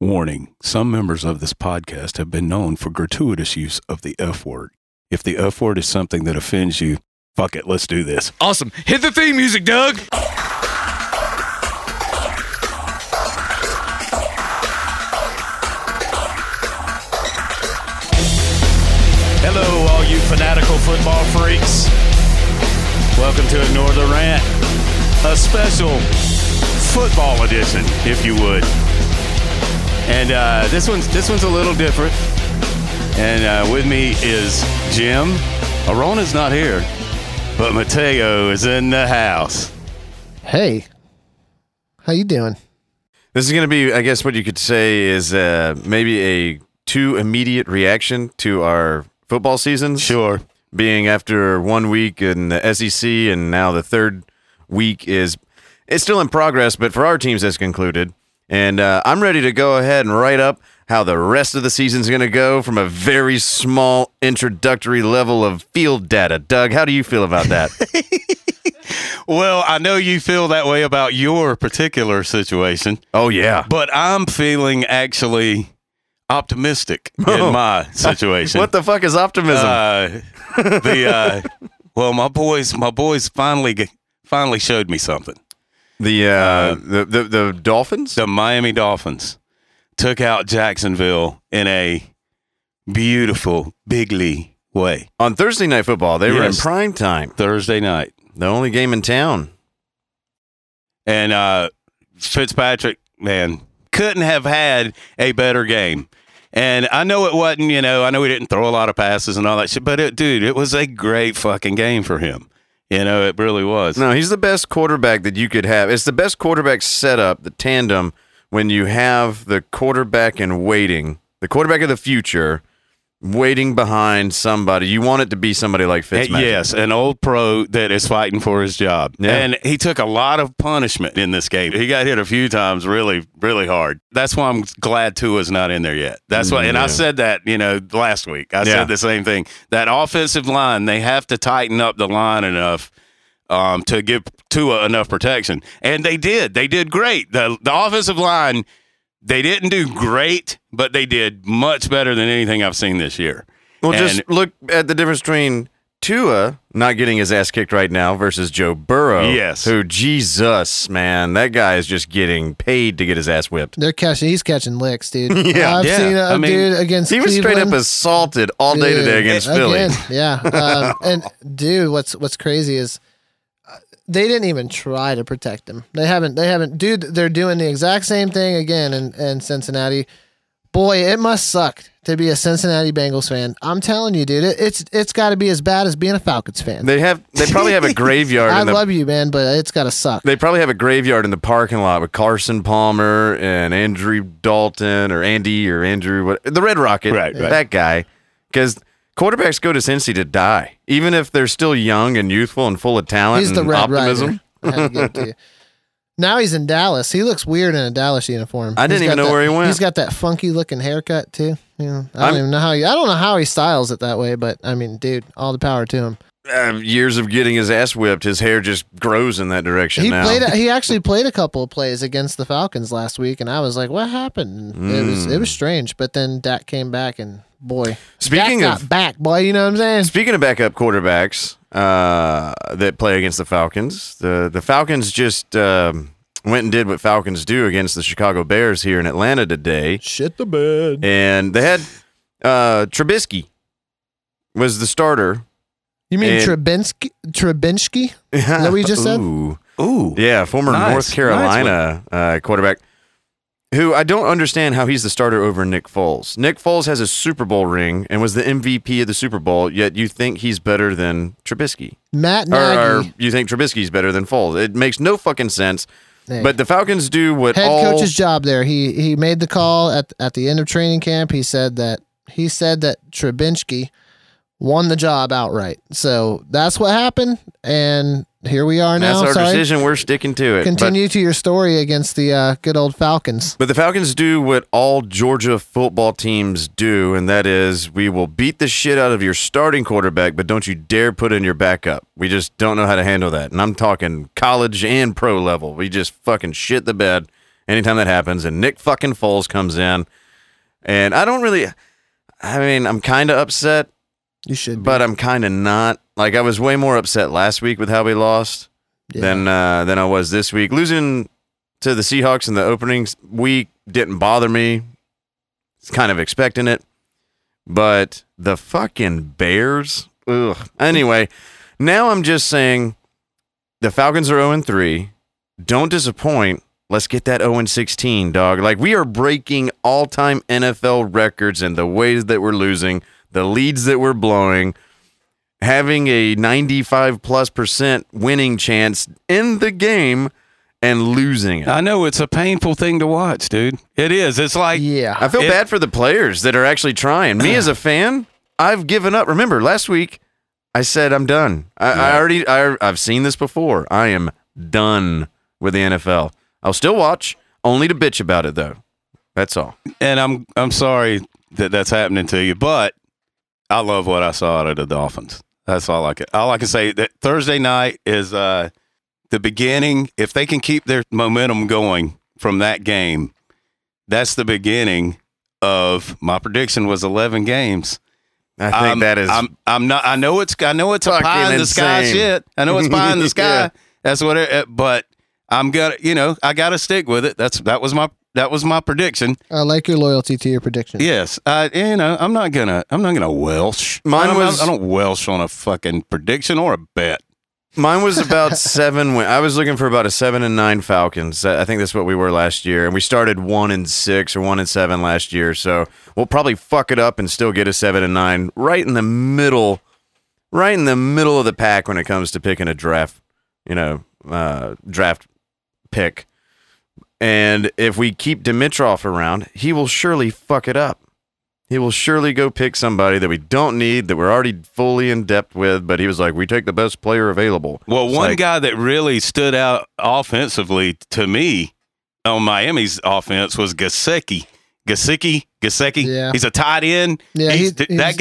Warning Some members of this podcast have been known for gratuitous use of the F word. If the F word is something that offends you, fuck it, let's do this. Awesome. Hit the theme music, Doug. Hello, all you fanatical football freaks. Welcome to Ignore the Rant, a special football edition, if you would. And uh, this one's this one's a little different. And uh, with me is Jim. Arona's not here, but Mateo is in the house. Hey, how you doing? This is going to be, I guess, what you could say is uh, maybe a too immediate reaction to our football seasons. Sure. Being after one week in the SEC and now the third week is it's still in progress, but for our teams, it's concluded. And uh, I'm ready to go ahead and write up how the rest of the season's going to go from a very small introductory level of field data. Doug, how do you feel about that? Well, I know you feel that way about your particular situation, oh, yeah. but I'm feeling actually optimistic Oh. in my situation. What the fuck is optimism? Uh, the uh, well, my boys, my boys finally finally showed me something. The, uh, the, the, the Dolphins? The Miami Dolphins took out Jacksonville in a beautiful, bigly way On Thursday Night Football, they were in prime time. Thursday night, The only game in town. and uh, Fitzpatrick, man, couldn't have had a better game. And I know it wasn't, you know, I know he didn't throw a lot of passes and all that shit, but it, dude, it was a great fucking game for him. You know, it really was. No, he's the best quarterback that you could have. It's the best quarterback setup, the tandem, when you have the quarterback in waiting, the quarterback of the future, waiting behind somebody. You want it to be somebody like Fitzmagic. Yes, an old pro that is fighting for his job. Yeah. And he took a lot of punishment in this game. He got hit a few times really, really hard. That's why I'm glad Tua's not in there yet. That's why, and I said that, you know, last week. I Yeah. said the same thing. That offensive line, they have to tighten up the line enough um, to give Tua enough protection. And they did. They did great. The, the offensive line, they didn't do great, but they did much better than anything I've seen this year. Well, And- just look at the difference between Tua not getting his ass kicked right now versus Joe Burrow. Yes. Who, Jesus, man, that guy is just getting paid to get his ass whipped. They're catching. He's catching licks, dude. Yeah. I've Yeah. seen a I mean, dude against. He was straight up assaulted all day Dude, today against again, Philly. Yeah, um, and dude, what's what's crazy is uh, they didn't even try to protect him. They haven't. They haven't. Dude, they're doing the exact same thing again in, in Cincinnati. Boy, it must suck to be a Cincinnati Bengals fan. I'm telling you, dude, it, it's it's got to be as bad as being a Falcons fan. They have. They probably have a graveyard. I in the, love you, man, but it's got to suck. They probably have a graveyard in the parking lot with Carson Palmer and Andrew Dalton or Andy or Andrew, what, the Red Rocket, Right, right. that guy. Because quarterbacks go to Cincy to die, even if they're still young and youthful and full of talent He's the and Red optimism. Rider. I had to give it to you. Now he's in Dallas. He looks weird in a Dallas uniform. I didn't even know that- where he went. He's got that funky looking haircut too. You know, I don't I'm- even know how he. I don't know how he styles it that way, but I mean, dude, all the power to him. Uh, years of getting his ass whipped, his hair just grows in that direction He now. played. He actually played a couple of plays against the Falcons last week, and I was like, "What happened?" And It was Hmm. it was strange, but then Dak came back, and boy, Speaking Dak of- got back, boy, you know what I'm saying? Speaking of backup quarterbacks uh, that play against the Falcons, the the Falcons just um, went and did what Falcons do against the Chicago Bears here in Atlanta today. Shit the bed. and they had uh Trubisky was the starter. You mean And- Trubinsky? Trubinsky? Is that what you just said? Ooh. Ooh. Yeah, former Nice. North Carolina uh, quarterback. Who I don't understand how he's the starter over Nick Foles. Nick Foles has a Super Bowl ring and was the MVP of the Super Bowl, yet you think he's better than Trubisky. Matt Or, or you think Trubisky's better than Foles. It makes no fucking sense. Hey. But the Falcons do what head all coach's job there. He he made the call at at the end of training camp. He said that he said that Trubinsky won the job outright. So that's what happened, and here we are now. that's our Sorry. decision. We're sticking to it. But- Continue to your story against the uh, good old Falcons. But the Falcons do what all Georgia football teams do, and that is we will beat the shit out of your starting quarterback, but don't you dare put in your backup. We just don't know how to handle that. And I'm talking college and pro level. We just fucking shit the bed anytime that happens. And Nick fucking Foles comes in, and I don't really. I mean, I'm kind of upset, You should. Be. but I'm kind of not. Like I was way more upset last week with how we lost Yeah. than uh, than I was this week. Losing to the Seahawks in the opening week didn't bother me. It's kind of expecting it, but the fucking Bears. Ugh. Anyway, now I'm just saying the Falcons are 0 3. Don't disappoint. Let's get that 0 16, dog. Like we are breaking all time NFL records in the ways that we're losing, the leads that we're blowing having a 95 plus percent winning chance in the game and losing it. I know it's a painful thing to watch, dude. It is. It's like yeah. I feel It- bad for the players that are actually trying. Me as a fan, I've given up. Remember last week, I said I'm done. I, I already, I, I've seen this before. I am done with the NFL. I'll still watch, only to bitch about it though. That's all. and I'm I'm sorry that that's happening to you, but I love what I saw out of the Dolphins. That's all I can all I can say. That Thursday night is uh, the beginning. If they can keep their momentum going from that game, that's the beginning of my prediction was 11 games. I think I'm- that is. I'm I'm not. I know it's. I know it's a pie in the sky insane. shit. I know it's pie in the sky. Yeah. That's what. It, but I'm gonna. You know, I got to stick with it. That's that was my that was my prediction. I like your loyalty to your prediction. Yes. I. You know, I'm not gonna. I'm not gonna welsh. Mine I was- I don't welsh on a fucking prediction or a bet. Mine was about seven. Win- I was looking for about a seven and nine Falcons. I think that's what we were last year, and we started one and six or one and seven last year. So we'll probably fuck it up and still get a seven and nine, right in the middle, right in the middle of the pack when it comes to picking a draft, you know, uh, draft pick. And if we keep Dimitroff around, he will surely fuck it up. He will surely go pick somebody that we don't need, that we're already fully in depth with. But he was like, "We take the best player available." Well, It's one like- guy that really stood out offensively to me on Miami's offense was Gesicki. Gesicki, Gesicki. Yeah. He's a tight end. Yeah, He's- he- that he's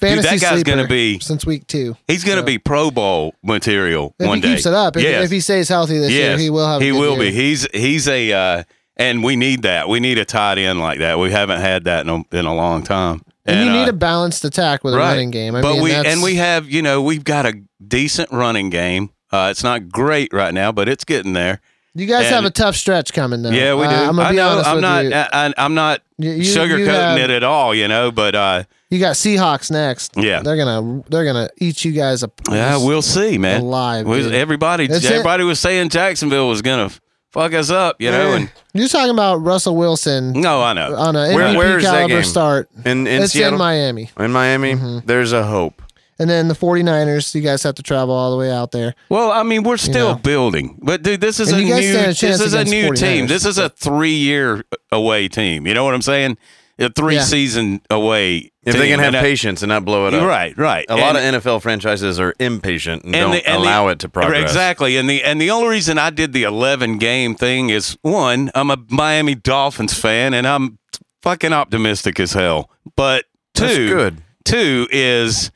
guy. Dude, that guy's going to be. since week two. He's going to So- be Pro Bowl material If one he day. keeps it up, if, yes. if he stays healthy this year, he will have. a He will year. be. He's he's a uh, and we need that. We need a tight end like that. We haven't had that in a, in a long time. And, you uh, need a balanced attack with a running game. I but mean, we that's, and we have you know we've got a decent running game. Uh, it's not great right now, but it's getting there. you guys have a tough stretch coming though. Yeah, we do. Uh, I'm gonna I be know. honest I'm with not. you. I, I'm not You- you- sugarcoating you have- it at all. You know, but uh, You got Seahawks next. Yeah. they're gonna they're gonna eat you guys up. yeah, we'll see, man. alive. We- dude. everybody, That's it. everybody was saying Jacksonville was gonna fuck us up. You know, and You're talking about Russell Wilson no, I know. on a Where- MVP where is that caliber game? start. In in it's Seattle, in Miami. in Miami, Mm-hmm. there's a hope. And then the 49ers, you guys have to travel all the way out there. Well, I mean, we're still know. building, but dude, this is And a new. a This is a new 49ers. team. This is a three-year away team. You know what I'm saying? A three-season away. If team. they can have And I- patience and not blow it up. right, right. A lot of NFL franchises are impatient and, and don't the- and the- allow it to progress. Exactly, and the and the only reason I did the eleven game thing is one, I'm a Miami Dolphins fan, and I'm fucking optimistic as hell. But two, That's good. two is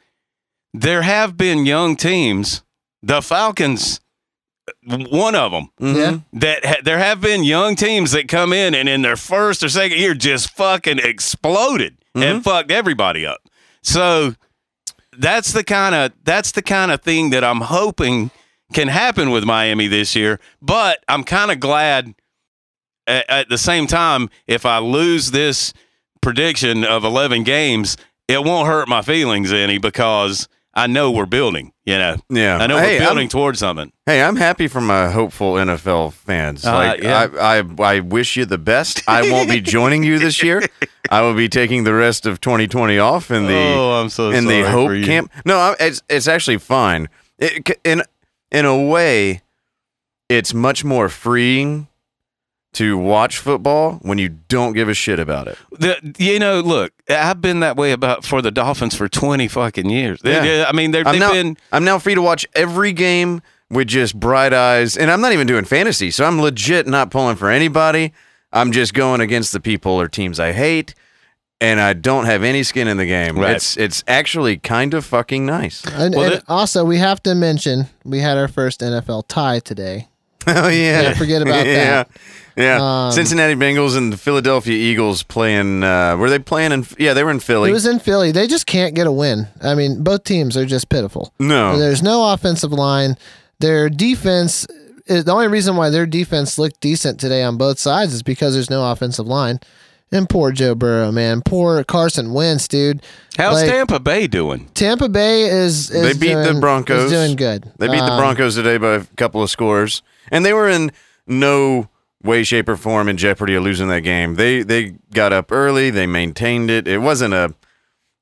there have been young teams, the Falcons, one of them. Mhm. Yeah. That ha- there have been young teams that come in and in their first or second year just fucking exploded and fucked everybody up. So that's the kind of that's the kind of thing that I'm hoping can happen with Miami this year. But I'm kind of glad at, at the same time if I lose this prediction of 11 games, it won't hurt my feelings any because I know we're building. You know, Yeah. I know Hey, we're I'm- building towards something. Hey, I'm happy for my hopeful NFL fans. Uh, like, yeah. I, I, I wish you the best. I won't be joining you this year. I will be taking the rest of 2020 off in the oh, I'm so in the hope camp. No, it's it's actually fine. It, in in a way, it's much more freeing to watch football when you don't give a shit about it. The, you know, look, I've been that way about for the Dolphins for twenty fucking years. They- Yeah. they- I mean, they're, I'm they've now been I'm now free to watch every game with just bright eyes, and I'm not even doing fantasy, so I'm legit not pulling for anybody. I'm just going against the people or teams I hate, and I don't have any skin in the game. Right. It's it's actually kind of fucking nice. And, Well, and that- also, we have to mention we had our first NFL tie today. Oh yeah, Can't forget about yeah. that. Yeah, Um, Cincinnati Bengals and the Philadelphia Eagles playing. Uh, were they playing in? Yeah, they were in Philly. It was in Philly. They just can't get a win. I mean, both teams are just pitiful. no, There's no offensive line. Their defense. is- The only reason why their defense looked decent today on both sides is because there's no offensive line. And poor Joe Burrow, man. Poor Carson Wentz, dude. How's Like, Tampa Bay doing? Tampa Bay is, is they beat the doing- Broncos. Is doing good. They beat the Um, Broncos today by a couple of scores, and they were in no way, shape, or form in jeopardy of losing that game. They they got up early. They maintained it. It wasn't a.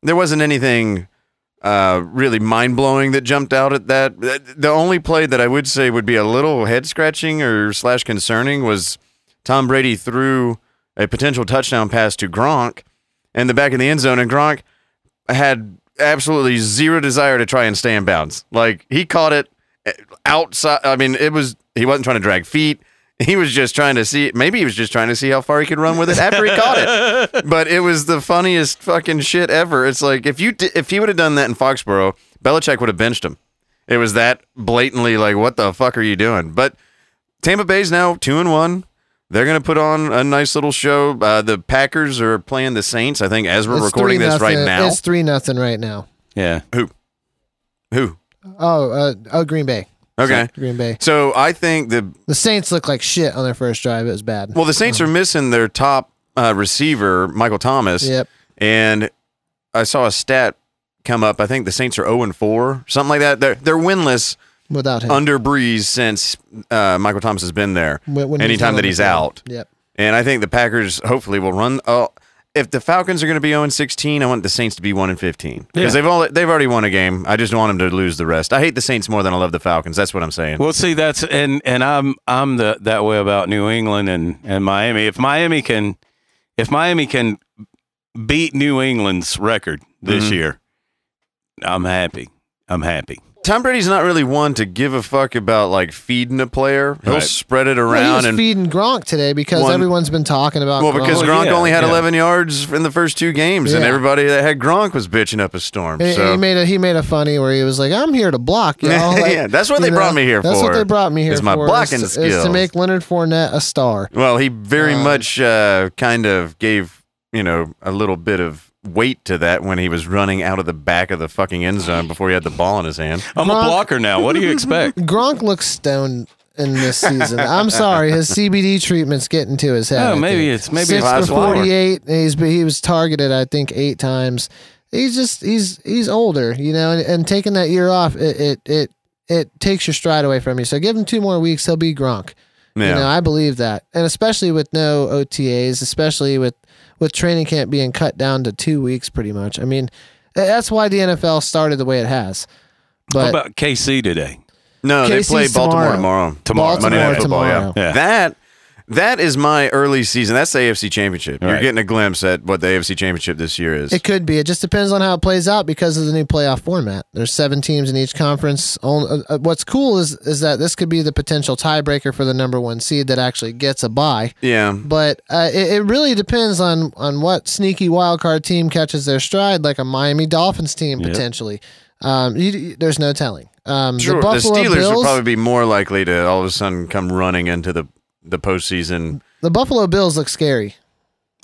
There wasn't anything uh, really mind blowing that jumped out at that. The only play that I would say would be a little head scratching or slash concerning was Tom Brady threw a potential touchdown pass to Gronk in the back of the end zone, and Gronk had absolutely zero desire to try and stay in bounds. Like he caught it outside. I mean, it was he wasn't trying to drag feet. He was just trying to see. Maybe he was just trying to see how far he could run with it after he caught it. But it was the funniest fucking shit ever. It's like if you di- if he would have done that in Foxborough, Belichick would have benched him. It was that blatantly like, what the fuck are you doing? But Tampa Bay's now two and one. They're going to put on a nice little show. Uh, the Packers are playing the Saints. I think as we're It's recording 3 this right now. It's three nothing right now. Yeah. Who? Who? Oh, uh, oh, Green Bay. Okay. Green Bay. So I think the The Saints look like shit on their first drive. It was bad. well, the Saints are missing their top uh, receiver, Michael Thomas. Yep. And I saw a stat come up. I think the Saints are zero and four, something like that. They're they're winless Without him. under Brees since uh, Michael Thomas has been there. When- when anytime on that the he's field. out. Yep. And I think the Packers hopefully will run. Oh, if the Falcons are going to be 0 and 16, I want the Saints to be 1 and 15 because Yeah. they've all they've already won a game. I just want them to lose the rest. I hate the Saints more than I love the Falcons. That's what I'm saying. Well, see, that's and and I'm I'm the that way about New England and and Miami. If Miami can, if Miami can beat New England's record this Mhm. year, I'm happy. I'm happy. Tom Brady's not really one to give a fuck about like feeding a player. He'll Right. spread it Well, he around was and feeding Gronk today because One- everyone's been talking about. well because Gronk. Well, Gronk yeah, only had yeah. 11 yards in the first two games, and everybody that had Gronk was bitching up a storm. He, so he made a he made a funny where he was like, "I'm here to block, y'all." Like, Yeah, that's what you they brought me here That's for, what they brought me here is my for. blocking is, to- is to make Leonard Fournette a star. Well, he very Um, much uh, kind of gave you know a little bit of weight to that when he was running out of the back of the fucking end zone before he had the ball in his hand. I'm Gronk- a blocker now. What do you expect? Gronk looks stoned in this season. I'm sorry, his CBD treatment's getting to his head. Oh, I maybe think. it's maybe six it's for 48. and He's he was targeted, I think, eight times. He's just he's he's older, you know, and, and taking that year off, it, it it it takes your stride away from you. So give him two more weeks, he'll be Gronk. Yeah. You know, I believe that, and especially with no OTAs, especially with with training camp being cut down to two weeks, pretty much. I mean, that's why the NFL started the way it has. But What But about KC today? no, they KC's play Baltimore tomorrow. tomorrow. Tomorrow. Monday Baltimore Night Football, tomorrow. yeah. Yeah. That that is my early season. That's the AFC Championship. You're Right. getting a glimpse at what the AFC Championship this year is. It could be. It just depends on how it plays out because of the new playoff format. There's seven teams in each conference. Uh, what's cool is is that this could be the potential tiebreaker for the number one seed that actually gets a bye. yeah. But uh, it, it really depends on on what sneaky wild card team catches their stride, like a Miami Dolphins team Yep. potentially. Um, you, you- there's no telling. Um, Sure. the The, Steelers Bills. would probably be more likely to all of a sudden come running into the the postseason. the Buffalo Bills look scary.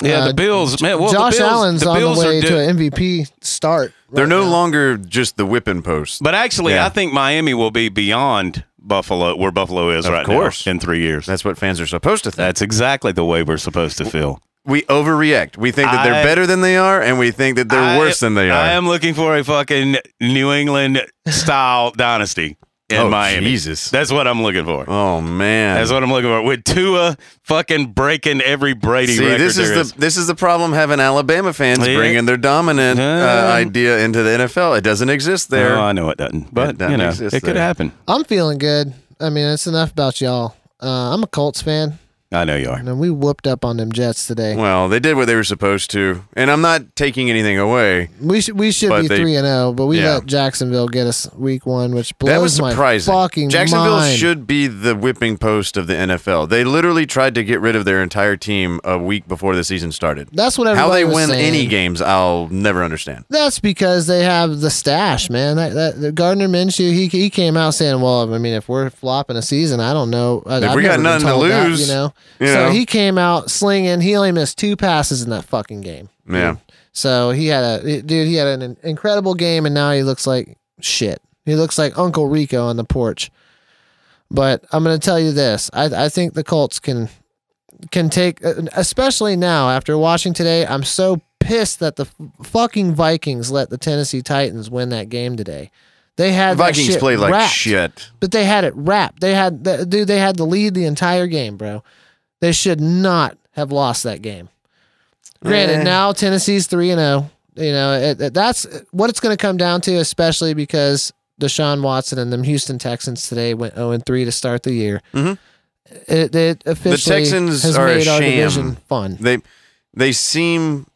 Yeah, Uh, the Bills. Man, well, Josh the Bills, Allen's the on the way do- to an MVP start. They're no now. longer just the whipping post. But actually, Yeah. I think Miami will be beyond Buffalo, where Buffalo is Of right course. now in three years. That's what fans are supposed to think. That's exactly the way we're supposed to feel. we overreact. We think that they're I- better than they are, and we think that they're I- worse than they are. I am looking for a fucking New England style dynasty in oh, Miami. Jesus. That's what I'm looking for. oh man. That's what I'm looking for. With Tua fucking breaking every Brady See, record this is there the this is the problem having Alabama fans Yeah. bringing their dominant uh, Yeah. idea into the NFL. It doesn't exist there. No, I know it doesn't, but it doesn't you know, exist it could there. happen. I'm feeling good. I mean, it's enough about y'all. Uh, I'm a Colts fan. I know you are. And we whooped up on them Jets today. Well, they did what they were supposed to, and I'm not taking anything away. We should we should be three and zero, but we Yeah. let Jacksonville get us week one, which blows That was my surprising. fucking Jacksonville mind. should be the whipping post of the NFL. They literally tried to get rid of their entire team a week before the season started. That's what How they win saying. any games, I'll never understand. That's because they have the stash, man. That, that Gardner Minshew, he he came out saying, "Well, I mean, if we're flopping a season, I don't know. I- If we got nothing to told that, lose, you know." You so know. he came out slinging. He only missed two passes in that fucking game. Yeah. So he had a dude. He had an incredible game, and now he looks like shit. He looks like Uncle Rico on the porch. But I'm going to tell you this: I, I think the Colts can can take, especially now after watching today. I'm so pissed that the fucking Vikings let the Tennessee Titans win that game today. They had that Vikings played like wrapped, shit. but they had it wrapped. They had the, dude. They had the lead the entire game, bro. They should not have lost that game. Granted, Eh. now Tennessee's three and zero. You know it, it- that's what it's going to come down to, especially because Deshaun Watson and them Houston Texans today went zero and three to start the year. Mhm. It, it officially Texans has are a made our sham. division fun. They they seem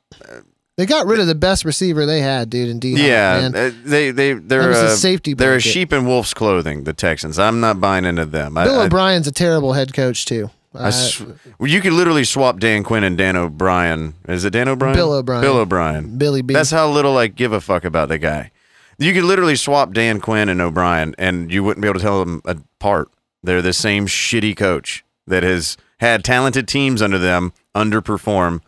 They got rid of the best receiver they had, dude. In D, yeah man. uh, they they they're a uh, safety they're a sheep in wolf's clothing. The Texans. I'm not buying into them. Bill I- O'Brien's a terrible head coach too. I sw- well, you could literally swap Dan Quinn and Dan O'Brien. Is it Dan O'Brien? Bill O'Brien. Bill O'Brien. Billy B. That's how little I give a fuck about the guy. You could literally swap Dan Quinn and O'Brien, and you wouldn't be able to tell them apart. They're the same shitty coach that has had talented teams under them underperform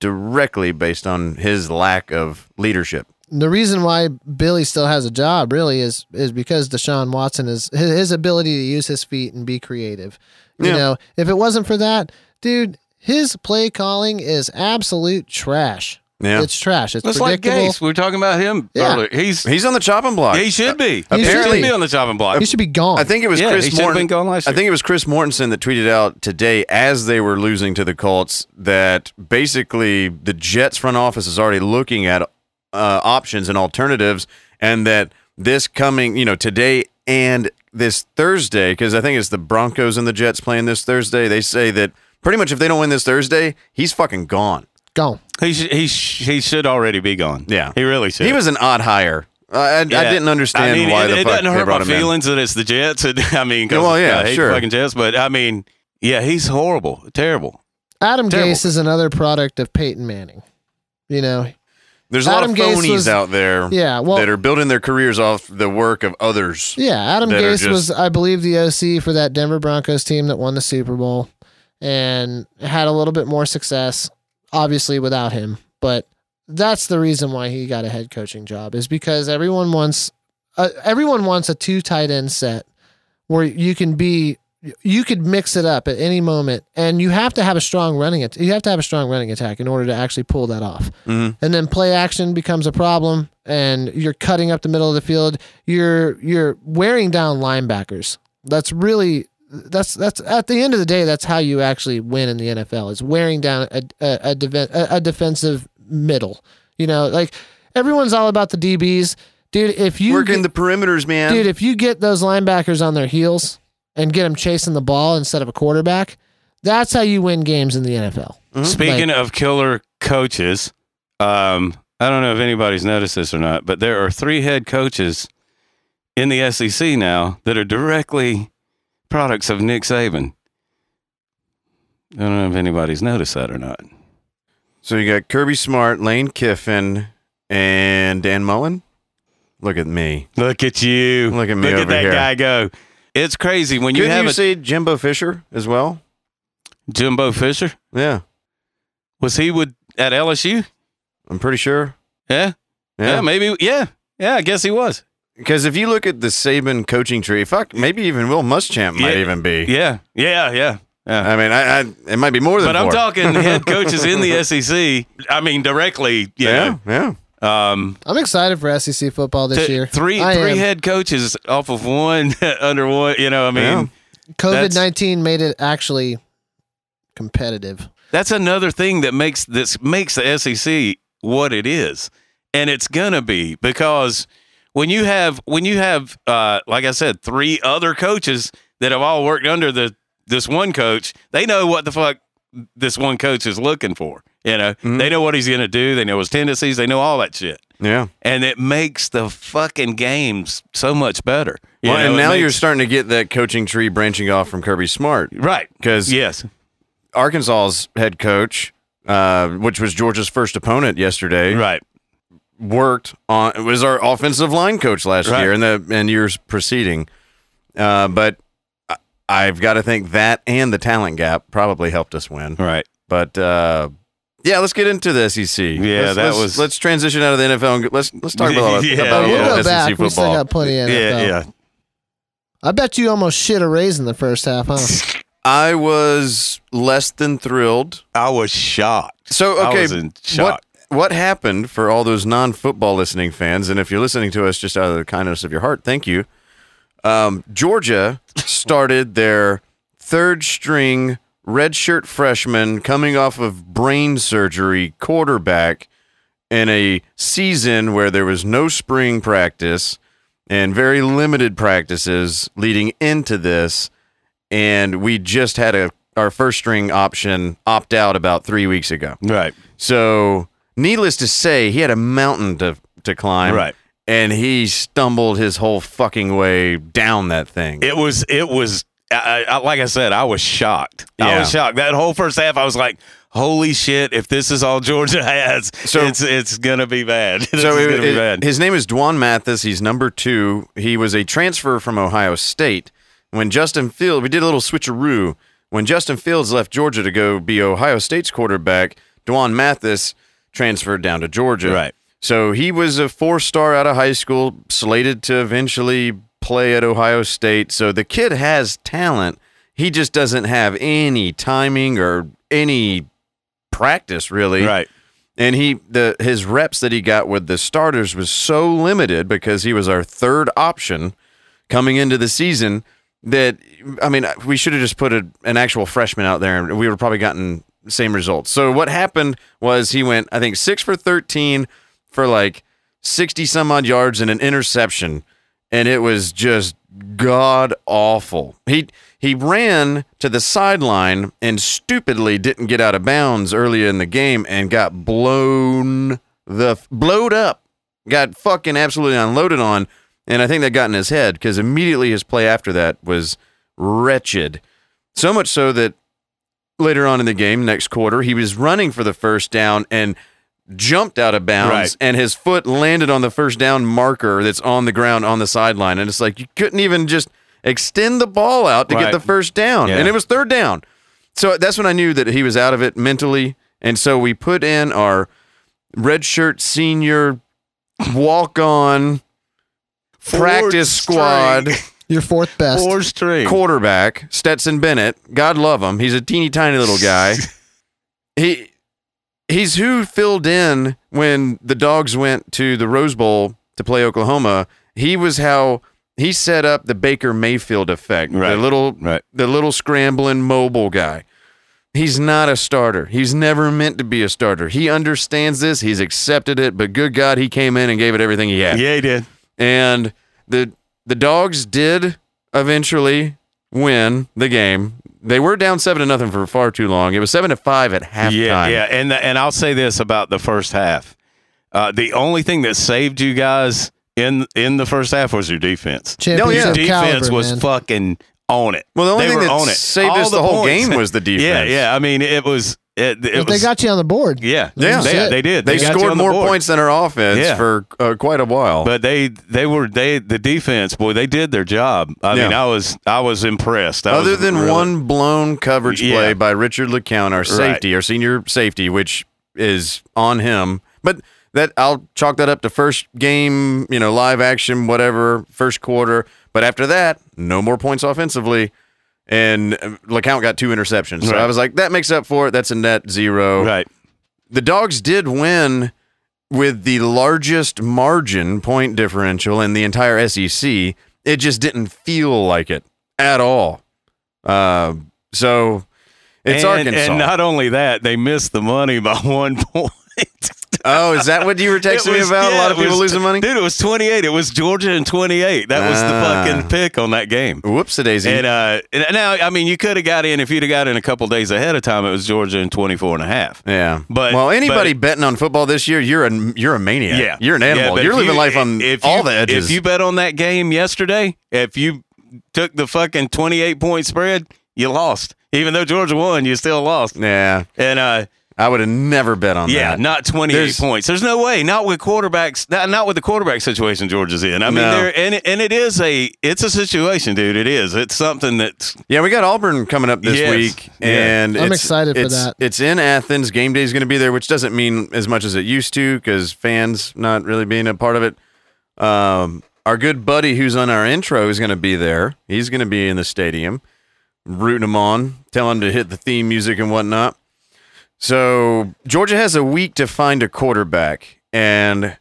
directly based on his lack of leadership. the reason why Billy still has a job really is is because Deshaun Watson is his, his ability to use his feet and be creative. You Yeah. know, if it wasn't for that, dude, his play calling is absolute trash. Yeah, It's trash. It's It's like predictable. Gase. We were talking about him Yeah. earlier. He's he's on the chopping block. he should be. He He should should be. be on the chopping block. he should be gone. I think it was Yeah, he Chris Morton. been gone last I think it was Chris Mortensen that tweeted out today as they were losing to the Colts that basically the Jets front office is already looking at uh, options and alternatives, and that this coming, you know, today and this Thursday, because I think it's the Broncos and the Jets playing this Thursday. They say that pretty much if they don't win this Thursday, he's fucking gone. gone. He should he, sh- he should already be gone. Yeah. he really should. He was an odd hire. I, I, I didn't understand I mean, why it, the it fuck doesn't hurt brought my him in. feelings that it's the Jets. I mean, 'cause Well, yeah, I hate sure. the fucking Jets, but I mean, yeah, he's horrible, terrible. Adam Terrible. Gase is another product of Peyton Manning. You know, There's a lot of phonies was- out there yeah. Well, that are building their careers off the work of others. Yeah, Adam Gase just- was, I believe, the OC for that Denver Broncos team that won the Super Bowl and had a little bit more success, obviously, without him. But that's the reason why he got a head coaching job is because everyone wants uh, everyone wants a two tight end set where you can be you could mix it up at any moment and you have to have a strong running at- you have to have a strong running attack in order to actually pull that off. Mhm. and then play action becomes a problem and you're cutting up the middle of the field. You're you're wearing down linebackers. That's really that's that's at the end of the day that's how you actually win in the NFL is wearing down a a, a, a defensive middle. You know like everyone's all about the DBs dude if you Working get- the perimeters, man. dude if you get those linebackers on their heels and get them chasing the ball instead of a quarterback that's how you win games in the NFL Speaking of killer coaches, um, I don't know if anybody's noticed this or not, but there are three head coaches in the SEC now that are directly products of Nick Saban. I don't know if anybody's noticed that or not. so you got Kirby Smart, Lane Kiffin, and Dan Mullen. Look at me. Look at you. Look at me Look over at that here. guy go. It's crazy when you Couldn't have you a say Jimbo Fisher as well? Jimbo Fisher. Yeah, Was he with at LSU? I'm pretty sure. Yeah. Yeah, Yeah, maybe. Yeah. Yeah, I guess he was. because if you look at the Saban coaching tree, fuck, maybe even Will Muschamp might Yeah. even be. Yeah. Yeah. Yeah. Yeah. I mean, I, I it might be more than. But I'm talking head coaches in the SEC. I mean, directly. You Yeah, yeah. Um, I'm excited for SEC football this year three I three am. head coaches off of one under one. You know, I mean, Yeah. COVID nineteen made it actually competitive. that's another thing that makes this makes the SEC what it is, and it's gonna be because when you have when you have uh, like I said, three other coaches that have all worked under the this one coach. They know what the fuck this one coach is looking for. You know, Mm-hmm. they know what he's going to do. They know his tendencies. They know all that shit, Yeah. and it makes the fucking games so much better. Well, know, and now you're starting to get that coaching tree branching off from Kirby Smart Right. Because yes, Arkansas's head coach, uh, which was Georgia's first opponent yesterday, right, worked on was our offensive line coach last Right. year and the and years preceding. Uh, but I've got to think that and the talent gap probably helped us win. right. But uh, yeah, let's get into the SEC. Yeah, let's, that let's- was- Let's transition out of the NFL. And let's let's talk about, Yeah, about a we'll little go SEC back. football. We still got plenty of Yeah, NFL. yeah. I bet you almost shit a raise in the first half, huh? I was less than thrilled. I was shocked. So I okay, was in what what happened for all those non-football listening fans? And if you're listening to us just out of the kindness of your heart, thank you. Um, Georgia started their third string redshirt freshman coming off of brain surgery quarterback in a season where there was no spring practice and very limited practices leading into this and we just had a our first string option opt out about 3 weeks ago. Right, So, needless to say, he had a mountain to to climb. Right. And he stumbled his whole fucking way down that thing. it was it was I, I, like I said, I was shocked. I was shocked. That whole first half, I was like, "Holy shit! If this is all Georgia has, So- it's it's gonna be bad. So it- be it- bad." his name is Dwan Mathis. He's number two. He was a transfer from Ohio State. When Justin Fields, we did a little switcheroo. When Justin Fields left Georgia to go be Ohio State's quarterback, Dwan Mathis transferred down to Georgia. Right. So he was a four star out of high school, slated to eventually play at Ohio State. So the kid has talent. He just doesn't have any timing or any practice really right, and he the his reps that he got with the starters was so limited because he was our third option coming into the season that I mean we should have just put a, an actual freshman out there and we would have probably gotten the same results. So what happened was he went I think 6 for 13 for like 60 some odd yards and an interception and it was just god awful. He he ran to the sideline and stupidly didn't get out of bounds early in the game and got blown the blowed up. Got fucking absolutely unloaded on and I think that got in his head cuz immediately his play after that was wretched. So much so that later on in the game next quarter he was running for the first down and jumped out of bounds Right. and his foot landed on the first down marker that's on the ground on the sideline and it's like you couldn't even just extend the ball out to get the first down Yeah. and it was third down so that's when i knew that he was out of it mentally and so we put in our redshirt senior walk on practice Four squad. Your fourth best. four string. quarterback Stetson Bennett. God love him. He's a teeny tiny little guy. he he's who filled in when the Dogs went to the Rose Bowl to play Oklahoma. He was how he set up the Baker Mayfield effect. Right. The little Right. the little scrambling mobile guy. He's not a starter. He's never meant to be a starter. He understands this. He's accepted it, but good God, he came in and gave it everything he had Yeah, he did. and the the dogs did eventually win the game. They were down seven to nothing for far too long. It was seven to five at halftime. Yeah, yeah, and the, and I'll say this about the first half: uh, the only thing that saved you guys in in the first half was your defense. Championship yeah. Your defense caliber, was man. fucking on it. Well, the only They thing that on it. saved All us the whole points. game was the defense. Yeah, defense. yeah. I mean, it was it, it But they was got you on the board. yeah, Yeah. They, they did. They, got you scored on the more points than our offense Yeah. for uh, quite a while. But they they were they the defense boy they did their job. I mean I was I was impressed. I Other was than really- one blown coverage Yeah. play by Richard LeCounte, our safety, our senior safety, which is on him. But that I'll chalk that up to first game, you know, live action, whatever, first quarter. But after that, no more points offensively. And uh, LeCounte got two interceptions. So Right. I was like, that makes up for it. That's a net zero. right. The dogs did win with the largest margin point differential in the entire SEC. It just didn't feel like it at all. Uh, so it's and, Arkansas. and not only that, they missed the money by one point. Oh, is that what you were texting me was- about? a lot of people was- losing money. Dude, it was 28. It was Georgia and 28. That was Ah. the fucking pick on that game. Whoops, daisy. And uh, and now, I mean, you could have got in if you'd have got in a couple days ahead of time. It was Georgia in 24 and a half. yeah, but- well, anybody but- betting on football this year, you're a you're a maniac. Yeah, you're an animal. but you're living you- life on if all you- the edges. If you bet on that game yesterday, if you took the fucking 28 point spread, you lost. Even though Georgia won, you still lost. yeah, And uh, I would have never bet on yeah, that. Yeah, not 28 There's- points. There's no way. Not with quarterbacks. Not, not with the quarterback situation Georgia's in. I mean, No. and and it is a it's a situation, dude. It is. It's something that's Yeah, we got Auburn coming up this Yes. week, Yeah. and I'm it's- excited for it's- that. It's in Athens. Game day is going to be there, which doesn't mean as much as it used to because fans not really being a part of it. Um, our good buddy who's on our intro is going to be there. He's going to be in the stadium, rooting him on, telling him to hit the theme music and whatnot. So Georgia has a week to find a quarterback, and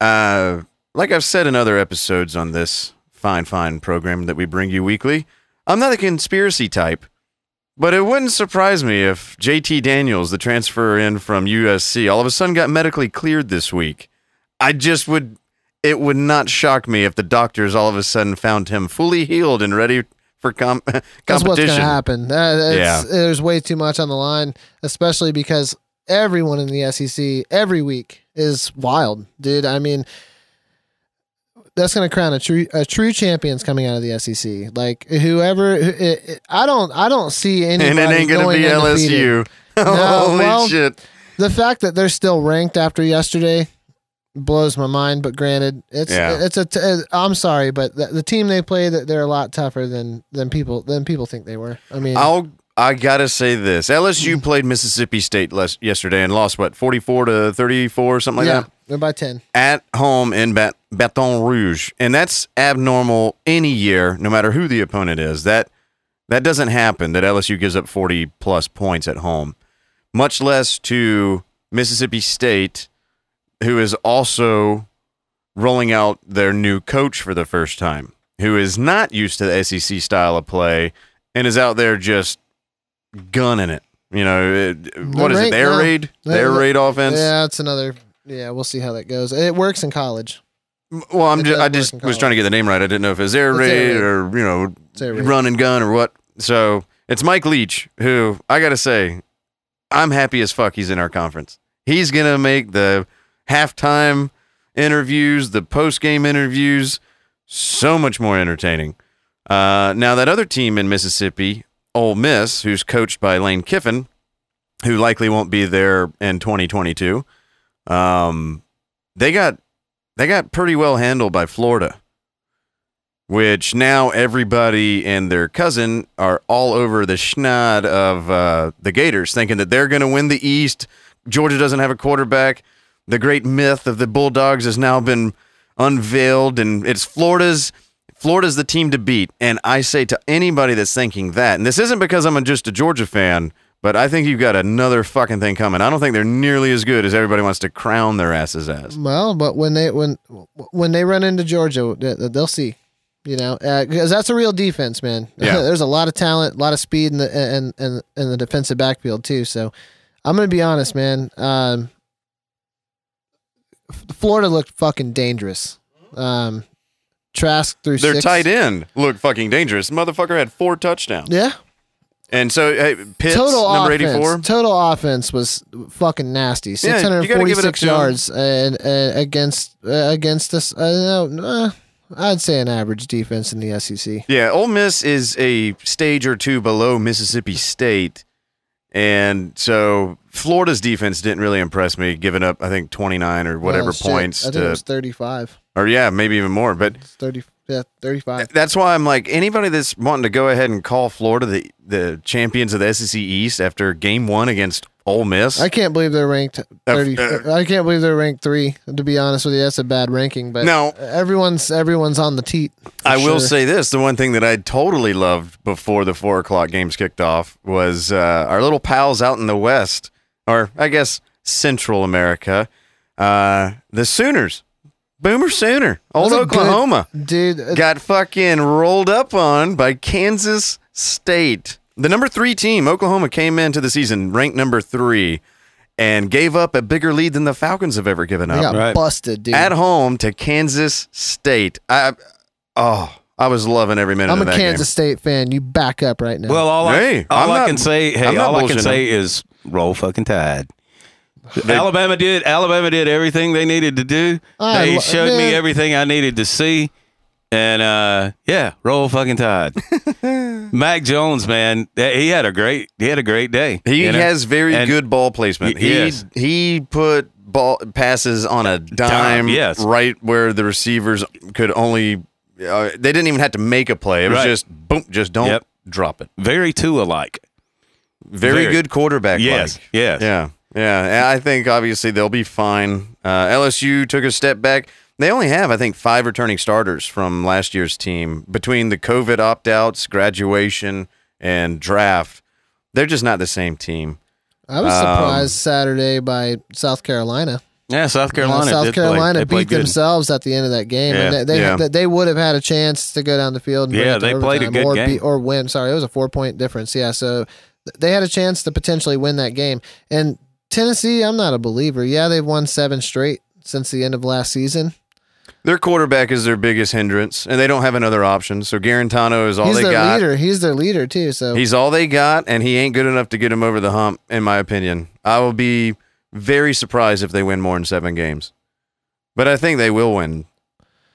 uh, like I've said in other episodes on this fine, fine program that we bring you weekly, I'm not a conspiracy type, but it wouldn't surprise me if JT Daniels, the transfer in from USC, all of a sudden got medically cleared this week. I just would, it would not shock me if the doctors all of a sudden found him fully healed and ready for com- That's what's going to happen. Uh, Yeah. There's way too much on the line, especially because everyone in the SEC every week is wild, dude. I mean, that's going to crown a true a true champions coming out of the SEC. Like whoever, it, it, I don't, I don't see anybody and it ain't going to be undefeated. LSU. No, Holy well, shit. The fact that they're still ranked after yesterday blows my mind. But granted, it's Yeah. it's a. T- uh, I'm sorry, but the, the team they play, that they're a lot tougher than than people than people think they were. I mean, I'll I gotta say this: LSU played Mississippi State les- yesterday and lost what forty four to thirty four, something like yeah, that, they're by ten. at home in Bat- Baton Rouge, and that's abnormal any year, no matter who the opponent is. That that doesn't happen. That LSU gives up forty plus points at home, much less to Mississippi State, who is also rolling out their new coach for the first time, who is not used to the SEC style of play and is out there just gunning it. You know, it, what is it? The air raid, the air raid offense. Yeah, it's another. Yeah, we'll see how that goes. It works in college. Well, I'm just, I just was trying to get the name right. I didn't know if it was air It's raid air raid. or you know It's air raid. run and gun or what. So it's Mike Leach, who I gotta say, I'm happy as fuck he's in our conference. He's gonna make the halftime interviews, the post game interviews, so much more entertaining. Uh, now that other team in Mississippi, Ole Miss, who's coached by Lane Kiffin, who likely won't be there in 2022, um, they got they got pretty well handled by Florida which now everybody and their cousin are all over the schneid of uh, the Gators, thinking that they're going to win the East. Georgia doesn't have a quarterback. The great myth of the Bulldogs has now been unveiled, and it's Florida's. Florida's the team to beat, and I say to anybody that's thinking that, and this isn't because I'm just a Georgia fan, but I think you've got another fucking thing coming. I don't think they're nearly as good as everybody wants to crown their asses as. Well, but when they when when they run into Georgia, they- they'll see. You know, because that's a real defense, man. Yeah. There's a lot of talent, a lot of speed in the and and in the defensive backfield too. So, I'm gonna be honest, man. Um, Florida looked fucking dangerous. Um, Trask threw Their six. tight end looked fucking dangerous. Motherfucker had four touchdowns. Yeah, And so hey, Pitts, total number offense. 84. Total offense was fucking nasty. Yeah, Six you hundred gotta give it up forty-six to 'em. yards and, and against uh, against us. Uh, uh, I'd say an average defense in the SEC. Yeah, Ole Miss is a stage or two below Mississippi State. And so Florida's defense didn't really impress me, giving up, I think, 29 or whatever shit, points I think to, it was thirty-five. or yeah, maybe even more. But It's thirty. Yeah, thirty-five. that's why I'm like, anybody that's wanting to go ahead and call Florida the, the champions of the SEC East after game one against Ole Miss. I can't believe they're ranked thirty. uh, I can't believe they're ranked three. To be honest with you, that's a bad ranking. But No. everyone's everyone's on the teat. I will say this: the one thing that I totally loved before the four o'clock games kicked off was uh, our little pals out in the West, or I guess Central America, uh, the Sooners, Boomer Sooner, old That's a good- Oklahoma, dude. uh, got fucking rolled up on by Kansas State. The number three team, Oklahoma, came into the season ranked number three, and gave up a bigger lead than the Falcons have ever given They up got Right. busted, dude. at home to Kansas State. I oh, I was loving every minute I'm of a that Kansas game. Site fan. You back up right now. Well, all Hey, I, all I'm I not- can say, hey, I'm all I can bullshitting say is roll fucking tide. Alabama did. Alabama did everything they needed to do. I they lo- showed me everything I needed to see, and uh, yeah, roll fucking tide. Mac Jones, man, he had a great, he had a great day. He you know? has very And- good ball placement. Y- He yes. he put ball passes on a dime, yes. right where the receivers could only. Uh, they didn't even have to make a play. It was Right. just boom, just don't Yep. drop it. very two alike. Very, Very. good quarterback. Yes, yes. Yeah, yeah. I think obviously they'll be fine. Uh, LSU took a step back. They only have, I think, five returning starters from last year's team between the COVID opt outs, graduation, and draft. They're just not the same team. I was um, surprised Saturday by South Carolina. Yeah, South Uh, Carolina. South did play. Carolina beat themselves at the end of that game, Yeah, and they they, yeah. they, they would have had a chance to go down the field. And Yeah, they played a good or game. beat- or win. Sorry, it was a four point difference. Yeah, so they had a chance to potentially win that game. And Tennessee, I'm not a believer. Yeah, they've won seven straight since the end of last season. Their quarterback is their biggest hindrance, and they don't have another option. So Guarantano is all He's they their got. leader. He's their leader too. So He's all they got, and he ain't good enough to get him over the hump, in my opinion. I will be very surprised if they win more than seven games. But I think they will win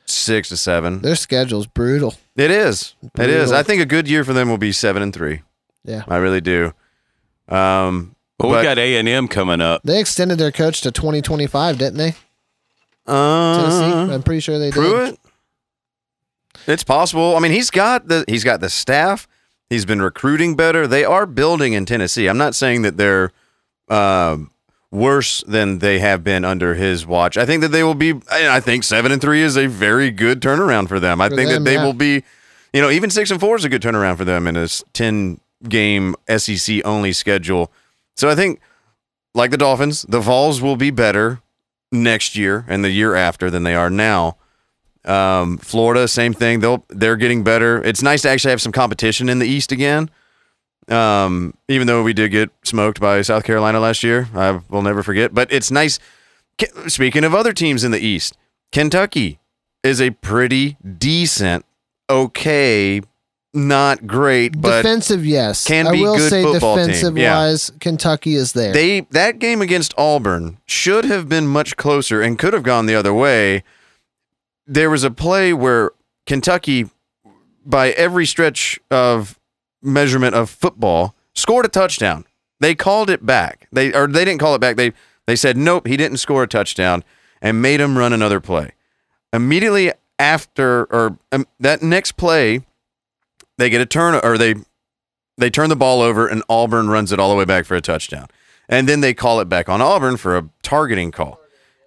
six to seven. their schedule's brutal. It is. It is. I think a good year for them will be seven and three. Yeah. I really do. Um, Well, we got A and M coming up. They extended their coach to 2025, didn't they? uh, Tennessee. I'm pretty sure they did. It's possible. I mean, he's got the he's got the staff. He's been recruiting better. They are building in Tennessee. I'm not saying that they're um, worse than they have been under his watch. I think that they will be. I I think seven and three is a very good turnaround for them. I For think them, that they yeah. will be. You know, even six and four is a good turnaround for them in a ten game SEC only schedule. So I think, like the Dolphins, the Vols will be better next year and the year after than they are now. Um, Florida, same thing. They'll they're getting better. It's nice to actually have some competition in the East again. Um, even though we did get smoked by South Carolina last year, I will never forget. But it's nice. Speaking of other teams in the East, Kentucky is a pretty decent, okay, not great, but defensive, yes. can I be will good say football team. defensive Yeah. wise, Kentucky is there. they that game against Auburn should have been much closer and could have gone the other way. There was a play where Kentucky, by every stretch of measurement of football, scored a touchdown. They called it back. They or they didn't call it back. They they said nope, he didn't score a touchdown, and made him run another play. Immediately after or um, that next play, they get a turn or they they turn the ball over and Auburn runs it all the way back for a touchdown. And then they call it back on Auburn for a targeting call.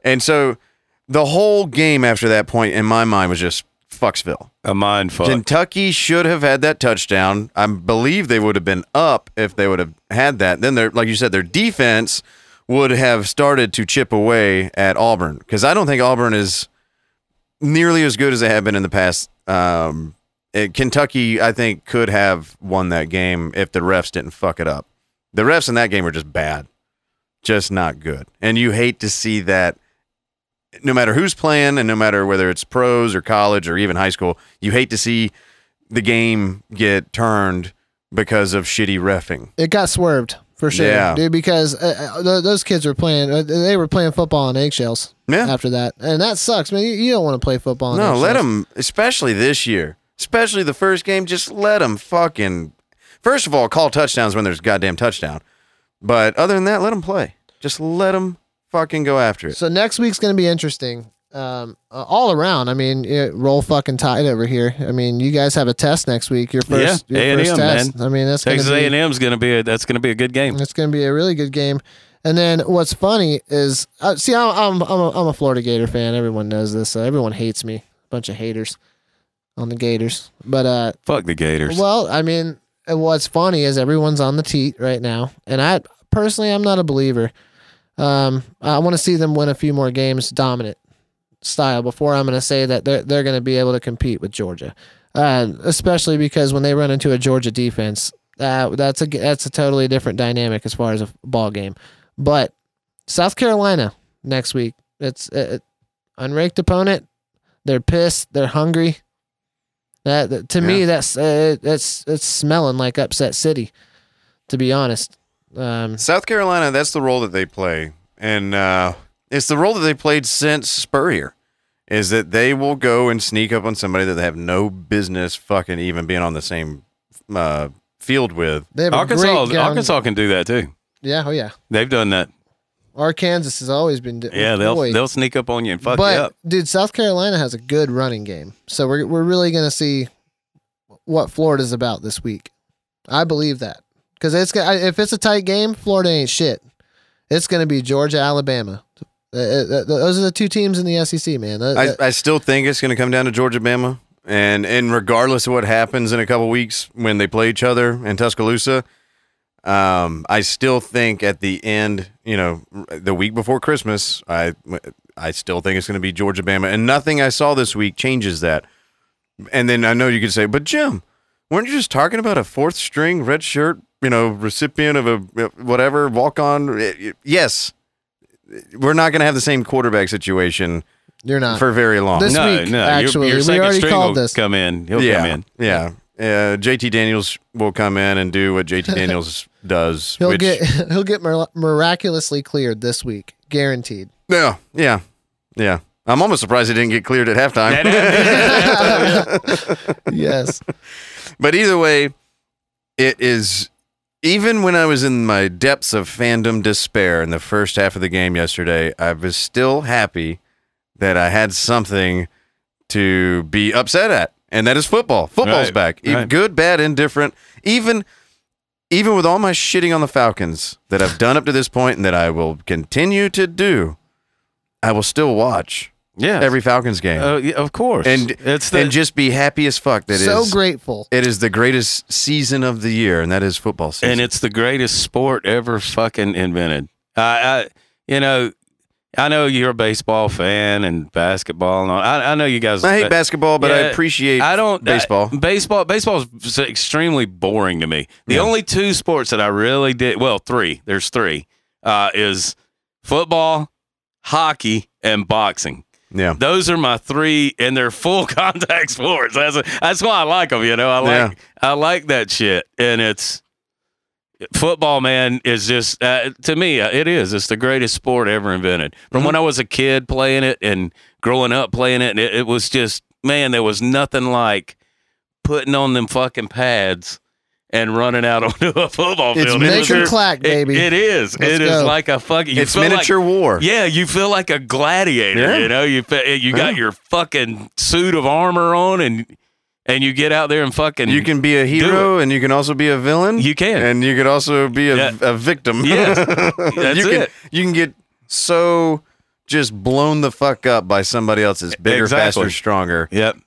And so the whole game after that point in my mind was just fucksville. A mind fuck. Kentucky should have had that touchdown. I believe they would have been up if they would have had that. Then their like you said their defense would have started to chip away at Auburn because I don't think Auburn is nearly as good as they have been in the past. Um, Kentucky, I think, could have won that game if the refs didn't fuck it up. The refs in that game were just bad, just not good, and you hate to see that. No matter who's playing, and no matter whether it's pros or college or even high school, you hate to see the game get turned because of shitty refing. it got swerved for sure, Yeah. dude. Because uh, uh, th- those kids were playing. Uh, they were playing football on eggshells. Yeah. After that, and that sucks, man. You, you don't want to play football. No, let them, especially this year, especially the first game, just let them fucking. First of all, call touchdowns when there's a goddamn touchdown. But other than that, let them play. Just let them fucking go after it. So next week's going to be interesting. Um, uh, all around. I mean, it, roll fucking tide over here. I mean, you guys have a test next week. Your first, Yeah, your A&M, test. man. I mean, that's Texas gonna A be, and M's gonna be a, that's gonna be a good game. It's going to be a really good game. And then what's funny is, uh, see, I'm I'm I'm a, I'm a Florida Gator fan. Everyone knows this. So everyone hates me. A bunch of haters on the Gators. But uh, Fuck the Gators. well, I mean, what's funny is everyone's on the teat right now, and I personally, I'm not a believer. Um, I want to see them win a few more games, dominant style, before I'm going to say that they're they're going to be able to compete with Georgia. Uh, especially because when they run into a Georgia defense, uh, that's a that's a totally different dynamic as far as a ball game. But South Carolina next week. It's uh, unranked opponent. They're pissed. They're hungry. That, that- to me, Yeah. that's uh, that's it's smelling like upset city. To be honest, um, South Carolina, that's the role that they play, and uh, it's the role that they played since Spurrier. Is that they will go and sneak up on somebody that they have no business fucking even being on the same uh, field with. they have Arkansas, Arkansas can do that too. Yeah, oh yeah. They've done that. Arkansas has always been. do- Yeah, they'll boy. they'll sneak up on you and fuck but you up. dude, South Carolina has a good running game, so we're we're really gonna see what Florida's about this week. I believe that because it's if it's a tight game, Florida ain't shit. It's gonna be Georgia, Alabama. Uh, uh, those are the two teams in the SEC, man. Uh, I, I still think it's going to come down to Georgia, Bama, and and regardless of what happens in a couple weeks when they play each other in Tuscaloosa, um, I still think at the end, you know, the week before Christmas, I I still think it's going to be Georgia, Bama, and nothing I saw this week changes that. And then I know you could say, but Jim, weren't you just talking about a fourth string red shirt, you know, recipient of a whatever walk on? Yes. We're not going to have the same quarterback situation you're not. for very long. This no, week, no, actually, your, your we already called this. come in. He'll yeah, come in. Yeah. Uh, JT Daniels will come in and do what JT Daniels does. he'll which, get he'll get mir- miraculously cleared this week, guaranteed. yeah, yeah, yeah. I'm almost surprised he didn't get cleared at halftime. yes, but either way, it is. Even when I was in my depths of fandom despair in the first half of the game yesterday, I was still happy that I had something to be upset at, and that is football. Football's Right, back, even right. good, bad, indifferent. Even even with all my shitting on the Falcons that I've done up to this point, and that I will continue to do, I will still watch Yeah, every Falcons game Uh, yeah, of course. and it's the, and just be happy as fuck. That is so grateful. it is the greatest season of the year, and that is football season. and it's the greatest sport ever fucking invented. I, I you know, I know you're a baseball fan and basketball and all. I, I know you guys. I hate uh, basketball, but I appreciate I don't baseball. I- baseball baseball is extremely boring to me. The Yeah. only two sports that I really did well, three. There's three. Uh, is football, hockey, and boxing. yeah, Those are my three, and they're full contact sports. That's that's why I like them. You know, I like Yeah. I like that shit, and it's football. Man, is just uh, to me, uh, it is. It's the greatest sport ever invented. From Mm-hmm. when I was a kid playing it and growing up playing it, it, it was just man, there was nothing like putting on them fucking pads. And running out onto a football It's field. It Make miniature- clack, it- baby. it is. Let's It is go. like a fucking. It's feel like- miniature war. yeah, you feel like a gladiator. Yeah. You know, you you got Yeah. your fucking suit of armor on, and and you get out there and fucking. You can be a hero, and you can also be a villain. You can. and you could also be a, Yeah. a victim. Yes. That's you can it. you can get so just blown the fuck up by somebody else's bigger, Exactly. faster, stronger. Yep.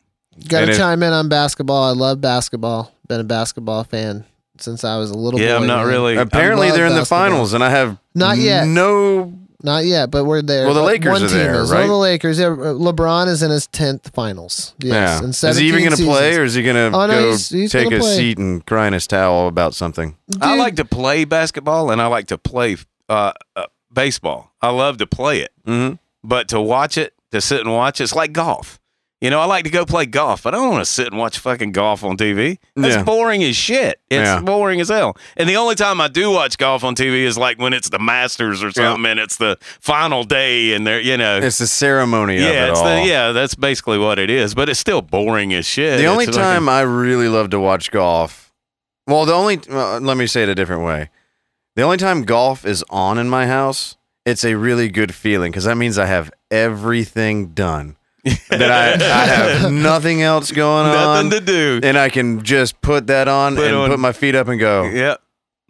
Got to chime in on basketball. I love basketball. Been a basketball fan since I was a little boy. Yeah, boy. I'm not man. really. Apparently, they're in the finals, and I have Not yet. No, Not yet, but we're there. Well, the One- Lakers One are team there, is. right? Well, the Lakers. Yeah, LeBron is in his tenth finals. Yes, yeah. in Is he 17 even going to play, seasons. or is he going to Oh, no, go he's- he's take gonna a play. seat and cry in his towel about something? I Dude, like to play basketball, and I like to play uh, uh, baseball. I love to play it, Mm-hmm. but to watch it, to sit and watch, it's like golf. You know, I like to go play golf, but I don't want to sit and watch fucking golf on TV. That's Yeah. boring as shit. It's Yeah. boring as hell. And the only time I do watch golf on TV is like when it's the Masters or something, and it's the final day, and they're you know, It's the ceremony of yeah, it it's all. the yeah, that's basically what it is. But it's still boring as shit. The only It's like a- time I really love to watch golf, well, the only well, let me say it a different way. The only time golf is on in my house, it's a really good feeling because that means I have everything done. that I, I have nothing else going on, nothing to do. and I can just put that on Put and on- put my feet up and go. Yep.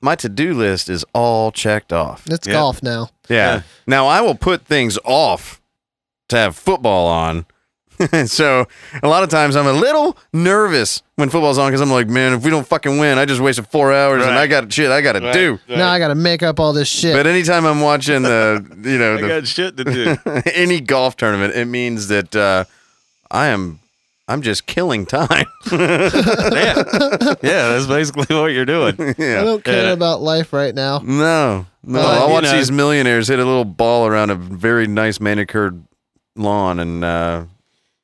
My to do list is all checked off. it's Yeah. golf now. Yeah. Yeah. Now I will put things off to have football on. so a lot of times I'm a little nervous when football's on because I'm like, man, if we don't fucking win, I just wasted four hours and I got shit I got to Right. do. Now I got to make up all this shit. But anytime I'm watching the, you know, I the, got shit to do. any golf tournament, it means that uh, I am, I'm just killing time. yeah, yeah, that's basically what you're doing. I don't care Yeah. about life right now. No. No, But, I'll watch know- these millionaires hit a little ball around a very nice manicured lawn, and uh,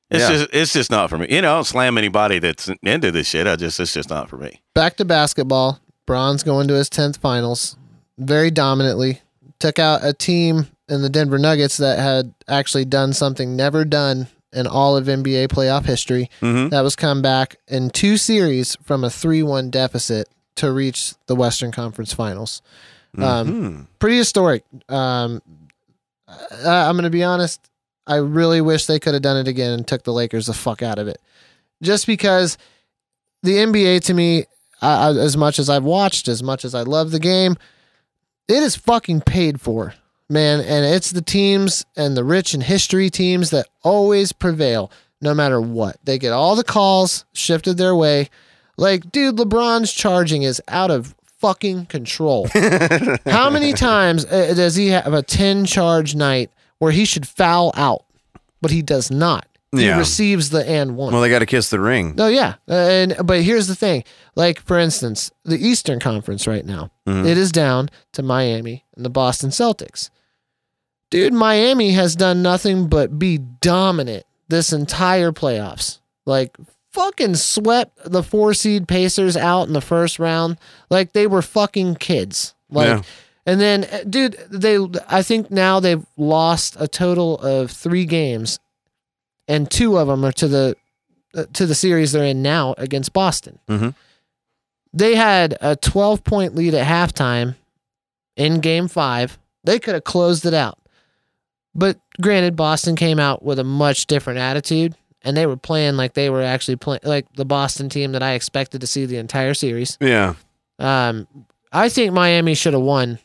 It's Yeah. just it's just not for me. You know, I don't slam anybody that's into this shit. I just it's just not for me. Back to basketball. Bron's going to his 10th finals very dominantly. Took out a team in the Denver Nuggets that had actually done something never done in all of NBA playoff history. mhm. That was come back in two series from a 3 1 deficit to reach the Western Conference Finals. Um, Mhm. pretty historic. Um, I, I'm going to be honest. I really wish they could have done it again and took the Lakers the fuck out of it. Just because the NBA to me, I, I, as much as I've watched, as much as I love the game, it is fucking paid for, man. And it's the teams and the rich and history teams that always prevail no matter what. They get all the calls shifted their way. Like, dude, LeBron's charging is out of fucking control. How many times uh, does he have a 10 charge night where he should foul out, but he does not? He Yeah. receives the and one. Well, they got to kiss the ring. No, yeah, Uh, and but here's the thing. Like for instance, the Eastern Conference right now, Mhm. it is down to Miami and the Boston Celtics. Dude, Miami has done nothing but be dominant this entire playoffs. Like fucking swept the four seed Pacers out in the first round like they were fucking kids. Like Yeah. And then uh, dude, they I think now they've lost a total of 3 games and two of them are to the uh, to the series they're in now against Boston. Mhm. They had a 12 point lead at halftime in game 5. They could have closed it out. But granted Boston came out with a much different attitude and they were playing like they were actually playing like the Boston team that I expected to see the entire series. Yeah. Um, I think Miami should have won.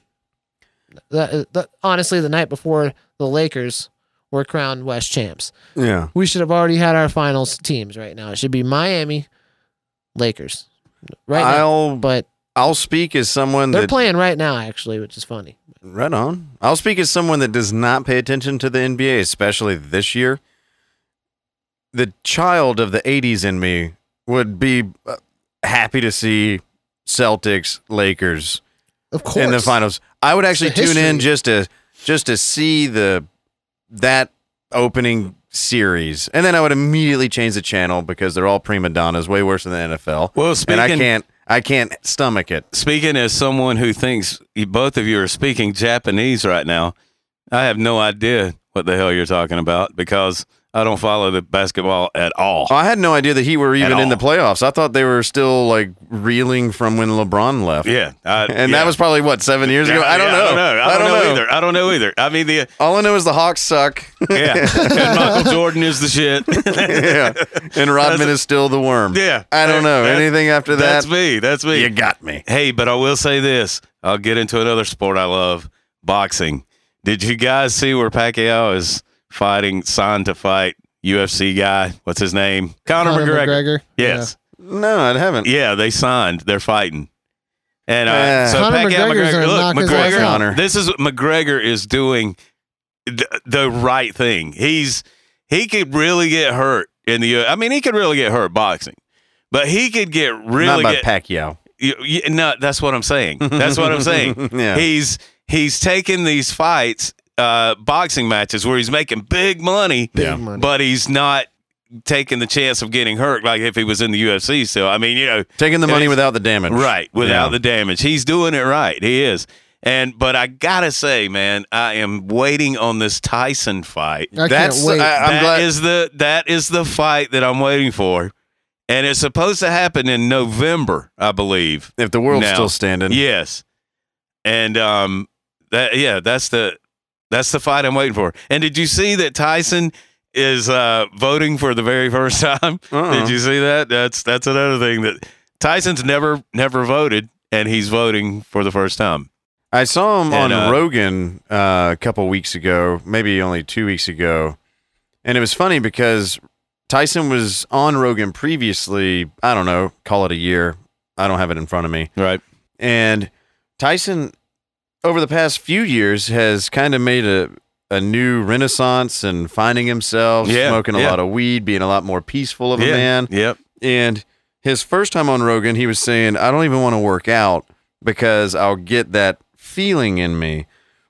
The, the, honestly, the night before the Lakers were crowned West champs, Yeah. we should have already had our finals teams right now. It should be Miami, Lakers, right. I'll But I'll speak as someone they're that playing right now, actually, which is funny. right on. I'll speak as someone that does not pay attention to the NBA, especially this year. The child of the '80s in me would be uh, happy to see Celtics Lakers Of course, in the finals. I would actually tune in just to just to see the that opening series, and then I would immediately change the channel because they're all prima donnas, way worse than the NFL. Well, and speaking I can't I can't stomach it. speaking as someone who thinks you- both of you are speaking Japanese right now, I have no idea what the hell you're talking about because I don't follow the basketball at all. I had no idea that he were even in the playoffs. I thought they were still like reeling from when LeBron left. Yeah, I, And yeah. that was probably what seven years ago. I don't Yeah, know. I don't know. I don't, know, either. I don't know either. I mean, the uh, All I know is the Hawks suck. yeah, and Michael Jordan is the shit. yeah, and Rodman is still the worm. yeah, I don't know anything after that. That's me. That's me. You got me. Hey, but I will say this. I'll get into another sport I love, boxing. Did you guys see where Pacquiao is fighting, signed to fight UFC guy? What's his name? Conor, Conor McGregor. McGregor. Yes. No, I haven't. Yeah. they signed. They're fighting. And uh, Yeah. so Conor Pacquiao, McGregor's McGregor, gonna look, knock his ass McGregor. Conor. This is McGregor is doing the, the right thing. He's he could really get hurt in the. I mean, he could really get hurt boxing, but he could get really Not by get. Pacquiao. You, you, no, that's what I'm saying. That's what I'm saying. Yeah. He's he's taking these fights, uh, boxing matches where he's making big money, Big Yeah. money. but he's not taking the chance of getting hurt like if he was in the UFC. So I mean, you know, Taking the money without the damage. right without Yeah. the damage, he's doing it right. He is. And but I gotta say, man, I am waiting on this Tyson fight. I That's can't wait. I, I'm That glad. is the that is the fight that I'm waiting for, and it's supposed to happen in November, I believe. if the world's now. still standing. Yes, and um, that yeah, that's the that's the fight I'm waiting for. And did you see that Tyson is uh voting for the very first time? Uh-uh. Did you see that? That's that's another thing that Tyson's never never voted, and he's voting for the first time. I saw him And, on uh, Rogan uh, a couple weeks ago, maybe only two weeks ago, and it was funny because Tyson was on Rogan previously. I don't know, call it a year. I don't have it in front of me. Right. And Tyson, over the past few years, has kind of made a a new renaissance and finding himself, Yeah, smoking a yeah. lot of weed, being a lot more peaceful of a yeah. man. Yep. And his first time on Rogan, he was saying, I don't even want to work out because I'll get that feeling in me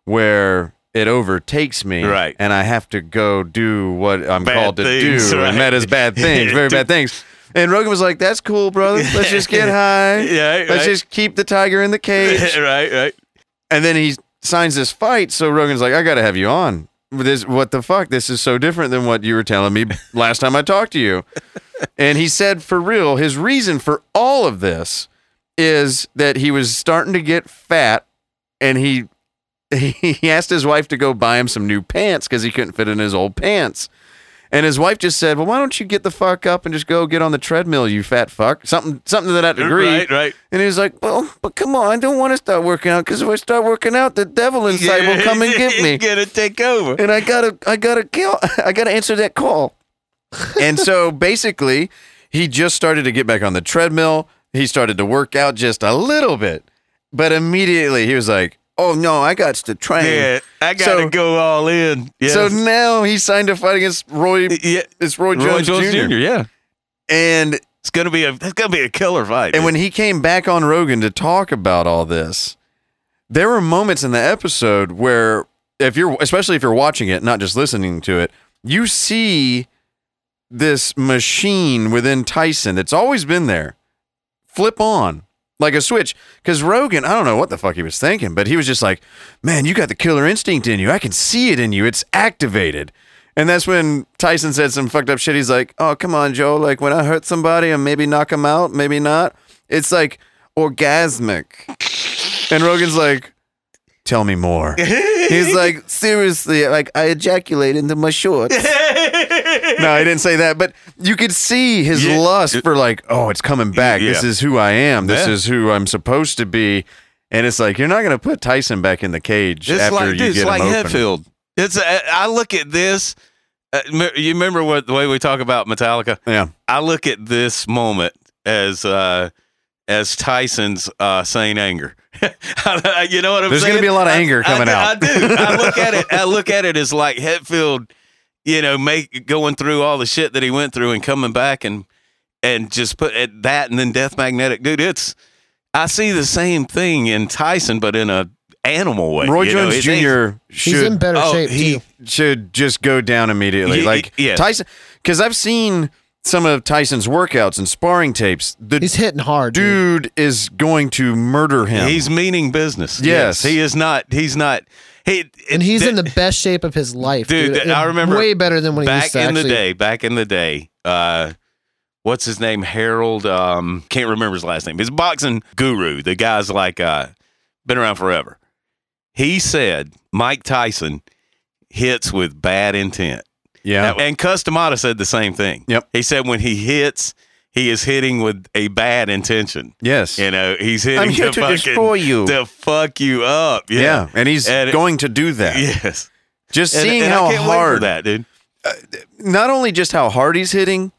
where it overtakes me, Right. And I have to go do what I'm Bad called to things, do, right. and that is bad things, very bad things. And Rogan was like, "That's cool, brother. Let's just get high. Yeah, Let's right. just keep the tiger in the cage." right, right. And then he signs this fight. So Rogan's like, I got to have you on. This, what the fuck? This is so different than what you were telling me last time I talked to you. and he said, for real, his reason for all of this is that he was starting to get fat and he he asked his wife to go buy him some new pants because he couldn't fit in his old pants. And his wife just said, "Well, why don't you get the fuck up and just go get on the treadmill, you fat fuck?" Something, something to that degree. Right, right. And he was like, "Well, but come on, I don't want to start working out because if I start working out, the devil inside will come and get me, Gonna take over. and I gotta, I gotta kill, I gotta answer that call." and so basically, he just started to get back on the treadmill. He started to work out just a little bit, but immediately he was like, "Oh no, I got to train." Yeah, I gotta So- go all in. Yes. So now he signed a fight against Roy. yeah, It's Roy Jones, Roy Jones Jr. Jr. Yeah, And it's gonna be a it's gonna be a killer fight. And dude. when he came back on Rogan to talk about all this, there were moments in the episode where if you're especially if you're watching it, not just listening to it, you see this machine within Tyson that's always been there flip on like a switch cuz Rogan, I don't know what the fuck he was thinking, but he was just like, "Man, you got the killer instinct in you. I can see it in you. It's activated." And that's when Tyson said some fucked up shit. He's like, "Oh, come on, Joe. Like when I hurt somebody and maybe knock them out, maybe not. It's like orgasmic." And Rogan's like, "Tell me more." He's like, "Seriously, like I ejaculate into my shorts." no, he didn't say that, but you could see his Yeah. lust for like, "Oh, it's coming back. This is who I am. This Yeah. is who I'm supposed to be." And it's like you're not going to put Tyson back in the cage It's after like you dude, it's get like him open. Hetfield. It's a, I look at this. Uh, you remember what the way we talk about Metallica? Yeah. I look at this moment as uh, as Tyson's uh, Saint anger. you know what I'm There's saying? There's gonna be a lot of anger I coming do- out. I do. I look at it. I look at it as like Hetfield, you know, make going through all the shit that he went through and coming back and and just put at that and then Death Magnetic, dude. It's I see the same thing in Tyson, but in a animal way. Roy you know, Jones it ain't- Jr. He's in should better oh, shape he- too. should just go down immediately. Ye- like yes. Tyson, because I've seen some of Tyson's workouts and sparring tapes. The He's hitting hard, dude. dude is going to murder him. He's meaning business. Yes. he is not. He's not. He and he's th- in the best shape of his life, Dude, dude. I remember way better than when he back used in actually. the day. Back in the day. Uh, what's his name? Harold. Um, can't remember his last name. He's a boxing guru. The guy's like uh, been around forever. He said Mike Tyson hits with bad intent. yeah. And Cus D'Amato said the same thing. Yep. He said when he hits, he is hitting with a bad intention. yes. You know, he's hitting I'm here to to fucking, destroy you. to fuck you up. yeah. Yeah. and he's And it- going to do that. Yes. Just And- seeing and how I can't wait for hard that, dude. Uh, not only just how hard he's hitting,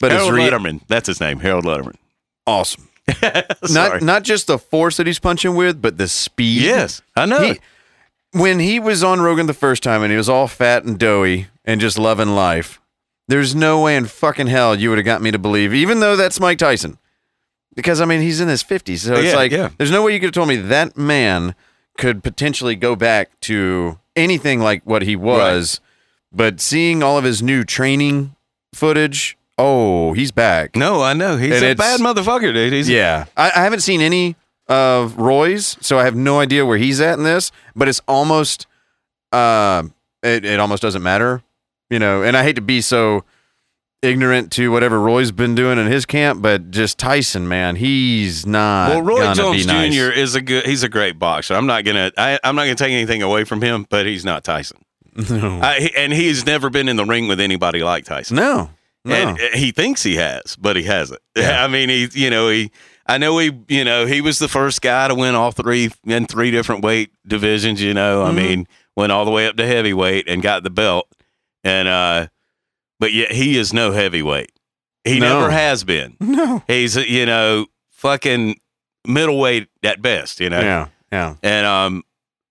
but his Harold re- Lederman. That's his name. Harold Lederman. awesome. Not not just the force that he's punching with, but the speed. yes, I know. He, when he was on Rogan the first time and he was all fat and doughy and just loving life, there's no way in fucking hell you would have got me to believe, even though that's Mike Tyson. Because I mean he's in his fifties. So it's Yeah, like yeah. there's no way you could have told me that man could potentially go back to anything like what he was. But seeing all of his new training footage, oh, he's back. no, I know. He's And a bad motherfucker, dude. He's Yeah, I, I haven't seen any of Roy's, so I have no idea where he's at in this. But it's almost, uh, it, it almost doesn't matter, you know. And I hate to be so ignorant to whatever Roy's been doing in his camp, but just Tyson, man, he's not. Well, Roy Jones nice. Jr. is a good. He's a great boxer. I'm not gonna. I, I'm not gonna take anything away from him, but he's not Tyson. No, I, and he's never been in the ring with anybody like Tyson. no, no. And uh, he thinks he has, but he hasn't. Yeah. I mean, he, you know, he, I know he, you know, he was the first guy to win all three in three different weight divisions. You know, I Mhm. mean, went all the way up to heavyweight and got the belt. And, uh, but yet he is no heavyweight. He No. never has been. no. He's, you know, fucking middleweight at best, you know? Yeah, yeah. and um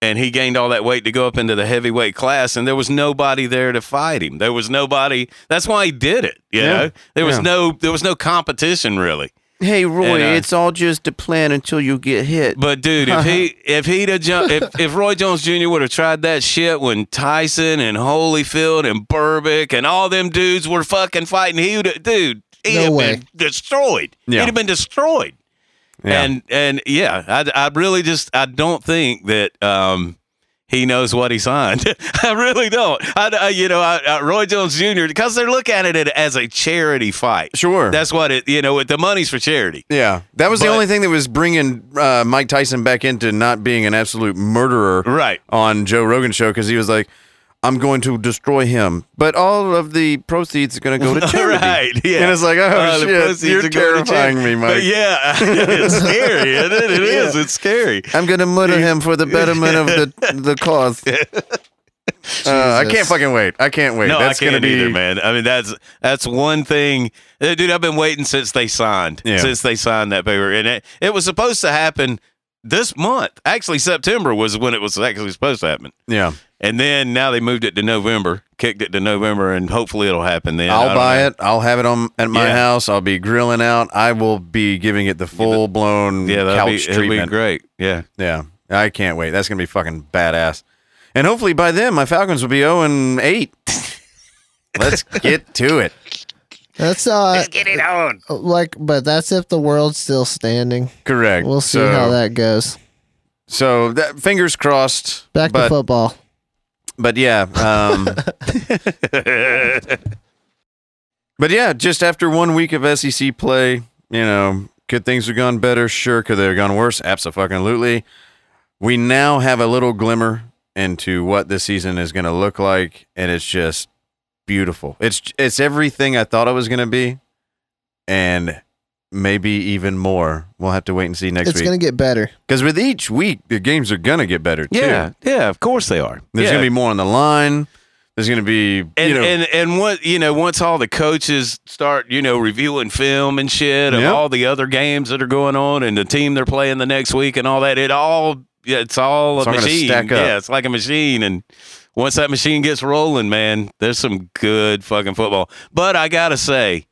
and he gained all that weight to go up into the heavyweight class and there was nobody there to fight him there was nobody that's why he did it you Yeah. know there was Yeah. no there was no competition really Hey Roy, And, uh, it's all just a plan until you get hit. But dude, if he if he'd have jumped, if, if Roy Jones Jr. would have tried that shit when Tyson and Holyfield and Berbick and all them dudes were fucking fighting, he would dude, he'd No have way. been destroyed. Yeah. He'd have been destroyed. Yeah. And and yeah, I, I really just I don't think that um he knows what he signed. I really don't. I, I you know I, I, Roy Jones Jr. because they're looking at it as a charity fight. Sure. That's what it you know. The money's for charity. yeah, that was the only thing that was bringing uh, Mike Tyson back into not being an absolute murderer Right. on Joe Rogan's show because he was like, "I'm going to destroy him," but all of the proceeds are going to go to charity. right. Yeah. And it's like, oh Uh, shit, you're terrifying me, Mike. But yeah, it's scary. Isn't it? It is. It's scary. I'm going to murder him for the betterment of the the cause. Uh, I can't fucking wait. I can't wait. No, That's I can't gonna be either, man. I mean, that's that's one thing, Uh, dude. I've been waiting since they signed, Yeah. since they signed that paper, and it, it was supposed to happen this month. Actually, September was when it was actually supposed to happen, Yeah, and then now they moved it to November, kicked it to November, and hopefully it'll happen then. I'll buy know. it. I'll have it on at my Yeah. house. I'll be grilling out. I will be giving it the full blown Yeah, that'll couch be, it'll be great. Yeah. Yeah, I can't wait. That's gonna be fucking badass. And hopefully by then my Falcons will be zero and eight. Let's get to it. That's uh, Get it on. like, but that's if the world's still standing. Correct. We'll see so, how that goes. So that fingers crossed. Back but, to football. But yeah. Um, but yeah, just after one week of SEC play, you know, could things have gone better? Sure. Could they have gone worse? Absolutely. We now have a little glimmer into what this season is going to look like, and it's just beautiful. It's it's everything I thought it was going to be, and maybe even more. We'll have to wait and see next It's week. It's gonna get better. Because with each week, the games are going to get better too. Yeah, yeah, of course they are. There's yeah. going to be more on the line. There's going to be, and, you know, and and what you know once all the coaches start you know reviewing film and shit of Yep. all the other games that are going on and the team they're playing the next week and all that it all yeah, it's all It's a all machine stack up. yeah it's like a machine and once that machine gets rolling man there's some good fucking football but I gotta say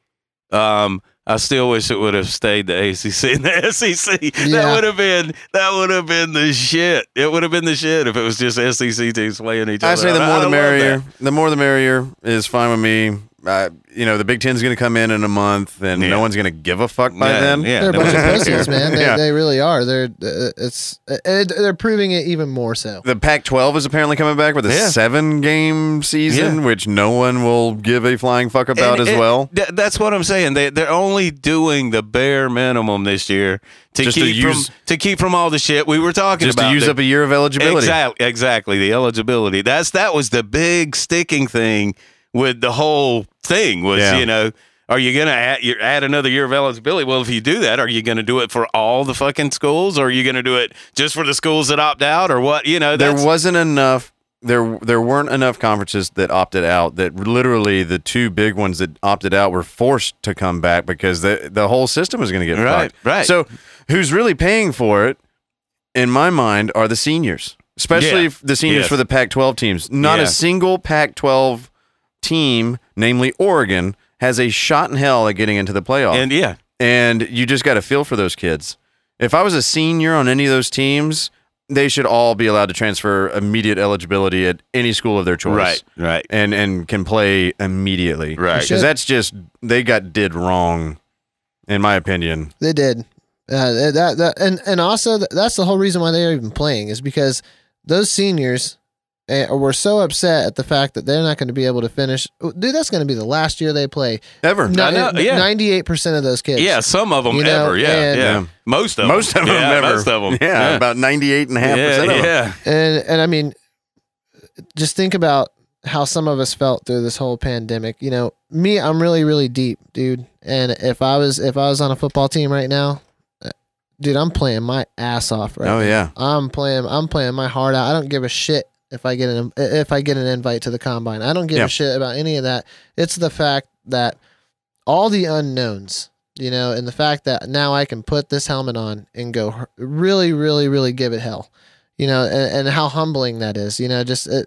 um I still wish it would have stayed the ACC and the SEC. That would have been that would have been the shit. It would have been the shit if it was just SEC teams playing each other. I say the more I the merrier. The more the merrier is fine with me. Uh, you know, the Big Ten's going to come in in a month, and Yeah. no one's going to give a fuck by Yeah, then. yeah. They're a bunch of pussies, man. They, Yeah. they really are. They're uh, it's uh, they're proving it even more so. The Pac-12 is apparently coming back with a Yeah. seven-game season, Yeah. which no one will give a flying fuck about And as it- well. th- that's what I'm saying. They they're only doing the bare minimum this year to Just to keep use- from to keep from all the shit we were talking Just about. to use The- up a year of eligibility. Exactly, exactly. The eligibility. That's that was the big sticking thing with the whole thing was Yeah. you know. Are you gonna add, you add another year of eligibility? Well, if you do that, are you gonna do it for all the fucking schools, or are you gonna do it just for the schools that opt out, or what? You know, there wasn't enough there there weren't enough conferences that opted out that literally the two big ones that opted out were forced to come back because the the whole system was going to get Right, fucked. right. So who's really paying for it in my mind are the seniors. Especially Yeah. the seniors Yes. for the Pac-12 teams. Not Yeah. a single Pac-12 team, namely Oregon, has a shot in hell at getting into the playoff and yeah, and you just got to feel for those kids. If I was a senior on any of those teams, they should all be allowed to transfer immediate eligibility at any school of their choice. right, right. And and can play immediately. Right. Because that's just they got did wrong, in my opinion. They did. Uh, that that and and also that's the whole reason why they're even playing is because those seniors uh, were so upset at the fact that they're not going to be able to finish. Dude, that's going to be the last year they play. Ever. know, yeah. Ninety-eight percent of those kids. Yeah, some of them You know, ever. Yeah, and- yeah, Yeah. Most of Most them. of them yeah, ever. Most of them. Yeah, about 98.5% yeah, of them. yeah. and and I mean, just think about how some of us felt through this whole pandemic. You know, me, I'm really really deep, dude. And if I was if I was on a football team right now, uh, dude, I'm playing my ass off right Oh, now. yeah. I'm playing. I'm playing my heart out. I don't give a shit if I get an if I get an invite to the combine. I don't give Yeah. a shit about any of that. It's the fact that all the unknowns, you know, and the fact that now I can put this helmet on and go really, really, really give it hell, you know, and, and how humbling that is. You know, just uh,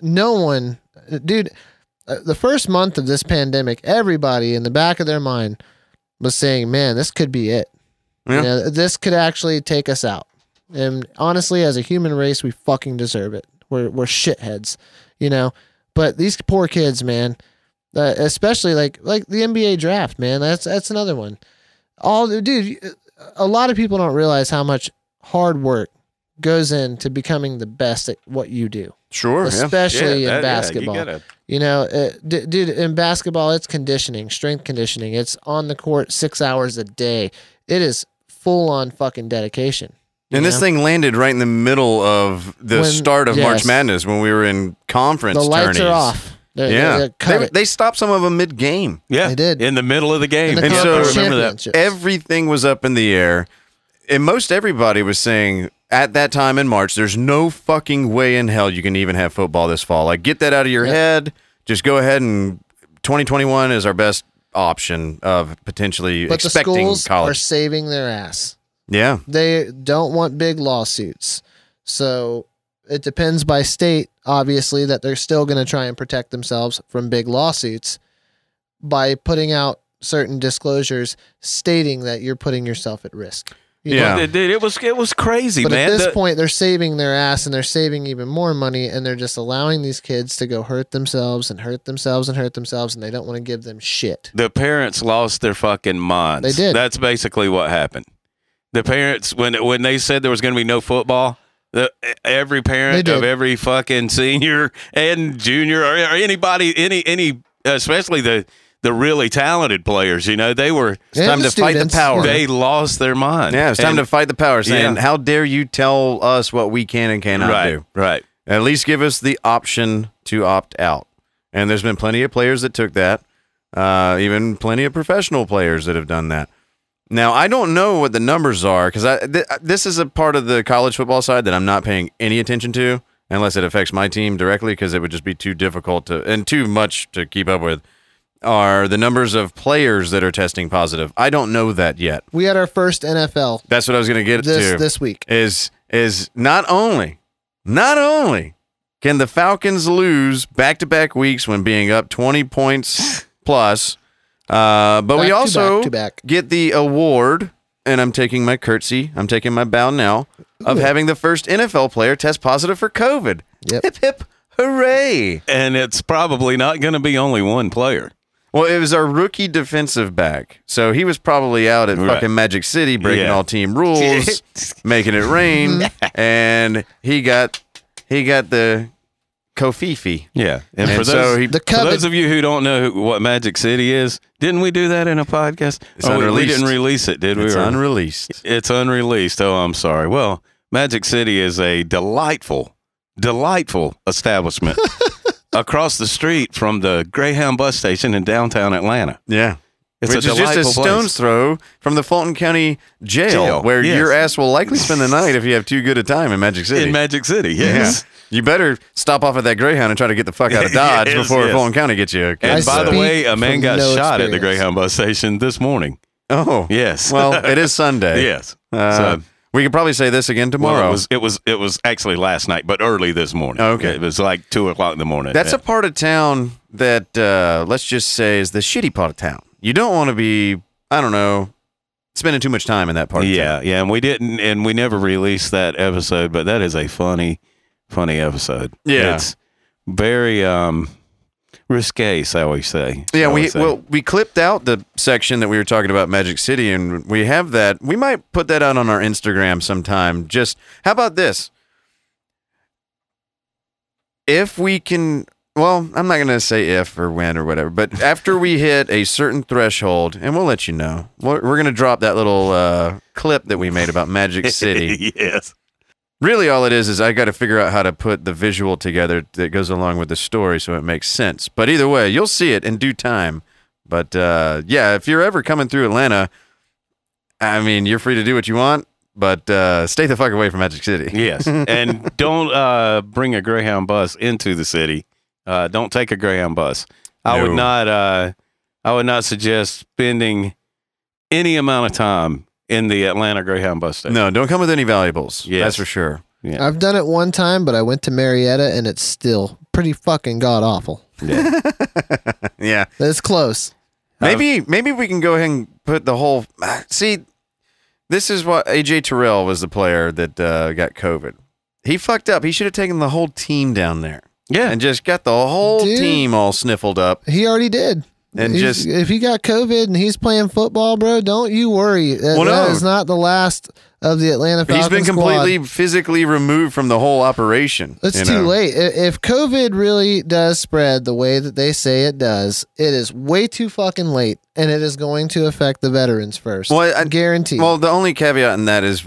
no one, dude. uh, The first month of this pandemic, everybody in the back of their mind was saying, "Man, this could be it. Yeah. You know, this could actually take us out." And honestly, as a human race, we fucking deserve it. We're we're shitheads, you know. But these poor kids, man, uh, especially like like the NBA draft, man. That's that's another one. All dude, a lot of people don't realize how much hard work goes into becoming the best at what you do, Sure. Especially Yeah, in that- yeah, you basketball. gotta- You know, uh, d- dude, in basketball, it's conditioning, strength conditioning. It's on the court six hours a day. It is full on fucking dedication. You And this know? thing landed right in the middle of the When- start of March yes. Madness when we were in conference the lights tourneys. are off. They're, Yeah. they're cut They, it. they stopped some of them mid game. Yeah, They did. in the middle of the game. In the And so- conference remember that. championships. Everything was up in the air. And most everybody was saying at that time in March, there's no fucking way in hell you can even have football this fall. Like, get that out of your Yep. head. Just go ahead and 2021 is our best option of potentially but the expecting schools are college. saving their ass. Yeah. They don't want big lawsuits. So it depends by state, obviously, that they're still going to try and protect themselves from big lawsuits by putting out certain disclosures stating that you're putting yourself at risk. You Yeah. know? It, it, it was it was crazy, But man. at this The- point, they're saving their ass and they're saving even more money, and they're just allowing these kids to go hurt themselves and hurt themselves and hurt themselves, and they don't want to give them shit. the parents lost their fucking minds. They did. That's basically what happened. The parents when when they said there was going to be no football, the, every parent of every fucking senior and junior or, or anybody any any especially the the really talented players, you know, they were And time the to fight the power. they lost their mind. Yeah, it's time And- to fight the power, saying, Yeah. "How dare you tell us what we can and cannot right, do? right. At least give us the option to opt out." And there's been plenty of players that took that, uh, even plenty of professional players that have done that. Now, I don't know what the numbers are because th- uh, this is a part of the college football side that I'm not paying any attention to unless it affects my team directly because it would just be too difficult to and too much to keep up with. Are the numbers of players that are testing positive? I don't know that yet. We had our first NFL That's what I was going to get this to. this week. is is not only not only can the Falcons lose back to back weeks when being up twenty points plus, uh, but Back we to also back to back. get the award, and I'm taking my curtsy, I'm taking my bow now of Ooh. having the first NFL player test positive for COVID. Yep. Hip hip hooray! And it's probably not going to be only one player. Well, it was our rookie defensive back. So he was probably out at Right. fucking Magic City breaking Yeah. all team rules, making it rain, and he got he got the Kofifi. Yeah, and, And for so those he- The for those of you who don't know who, what Magic City is, didn't we do that in a podcast? It's Oh, we- we, didn't release it, did we? It's Or- unreleased. It's unreleased. Oh, I'm sorry. Well, Magic City is a delightful, delightful establishment across the street from the Greyhound bus station in downtown Atlanta. Yeah. It's Which is just a stone's place. throw from the Fulton County jail, Jail, where yes. your ass will likely spend the night if you have too good a time in Magic City. in Magic City. yeah. Yes. You better stop off at that Greyhound and try to get the fuck out of Dodge Yes, before yes. Fulton County gets you. And I by the way, a man got no shot at the. Greyhound bus station this morning. Oh. Yes. Well, it is Sunday. yes. Uh, So- we could probably say this again tomorrow. Well, it was it was it was actually last night, but early this morning. Okay. It was like two o'clock in the morning. That's Yeah. a part of town that uh, let's just say is the shitty part of town. You don't want to be, I don't know, spending too much time in that part. Yeah, yeah, and we didn't, and we never released that episode, but that is a funny, funny episode. Yeah. it's very um risque, shall we say? Yeah, shall we say. well we clipped out the section that we were talking about Magic City, and we have that. We might put that out on our Instagram sometime. Just how about this? If we can, well, I'm not gonna say if or when or whatever, but after we hit a certain threshold, and we'll let you know. We're, we're gonna drop that little uh, clip that we made about Magic City. yes, really all it is is I got to figure out how to put the visual together that goes along with the story so it makes sense. But either way, you'll see it in due time. But uh, yeah, if you're ever coming through Atlanta, I mean, you're free to do what you want, but uh, stay the fuck away from Magic City. yes, and don't uh bring a Greyhound bus into the city. Uh, don't take a Greyhound bus. I would not. Uh, I would not suggest spending any amount of time in the Atlanta Greyhound bus station. No, don't come with any valuables. Yes. That's for sure. Yeah. I've done it one time, but I went to Marietta and it's still pretty fucking god awful. Yeah. Yeah. It's close. Maybe maybe we can go ahead and put the whole see. This is what AJ Terrell was the player that uh, got COVID. He fucked up. He should have taken the whole team down there Yeah. and just got the whole Dude. team all sniffled up. He already did. And He's- just- if he got COVID and he's playing football, bro, don't you worry. That- Well, that no. is not the last of the Atlanta Falcons. He's been squad. completely physically removed from the whole operation. It's too know? late. If COVID really does spread the way that they say it does, it is way too fucking late, and it is going to affect the veterans first. Well, I- guarantee. Well, the only caveat in that is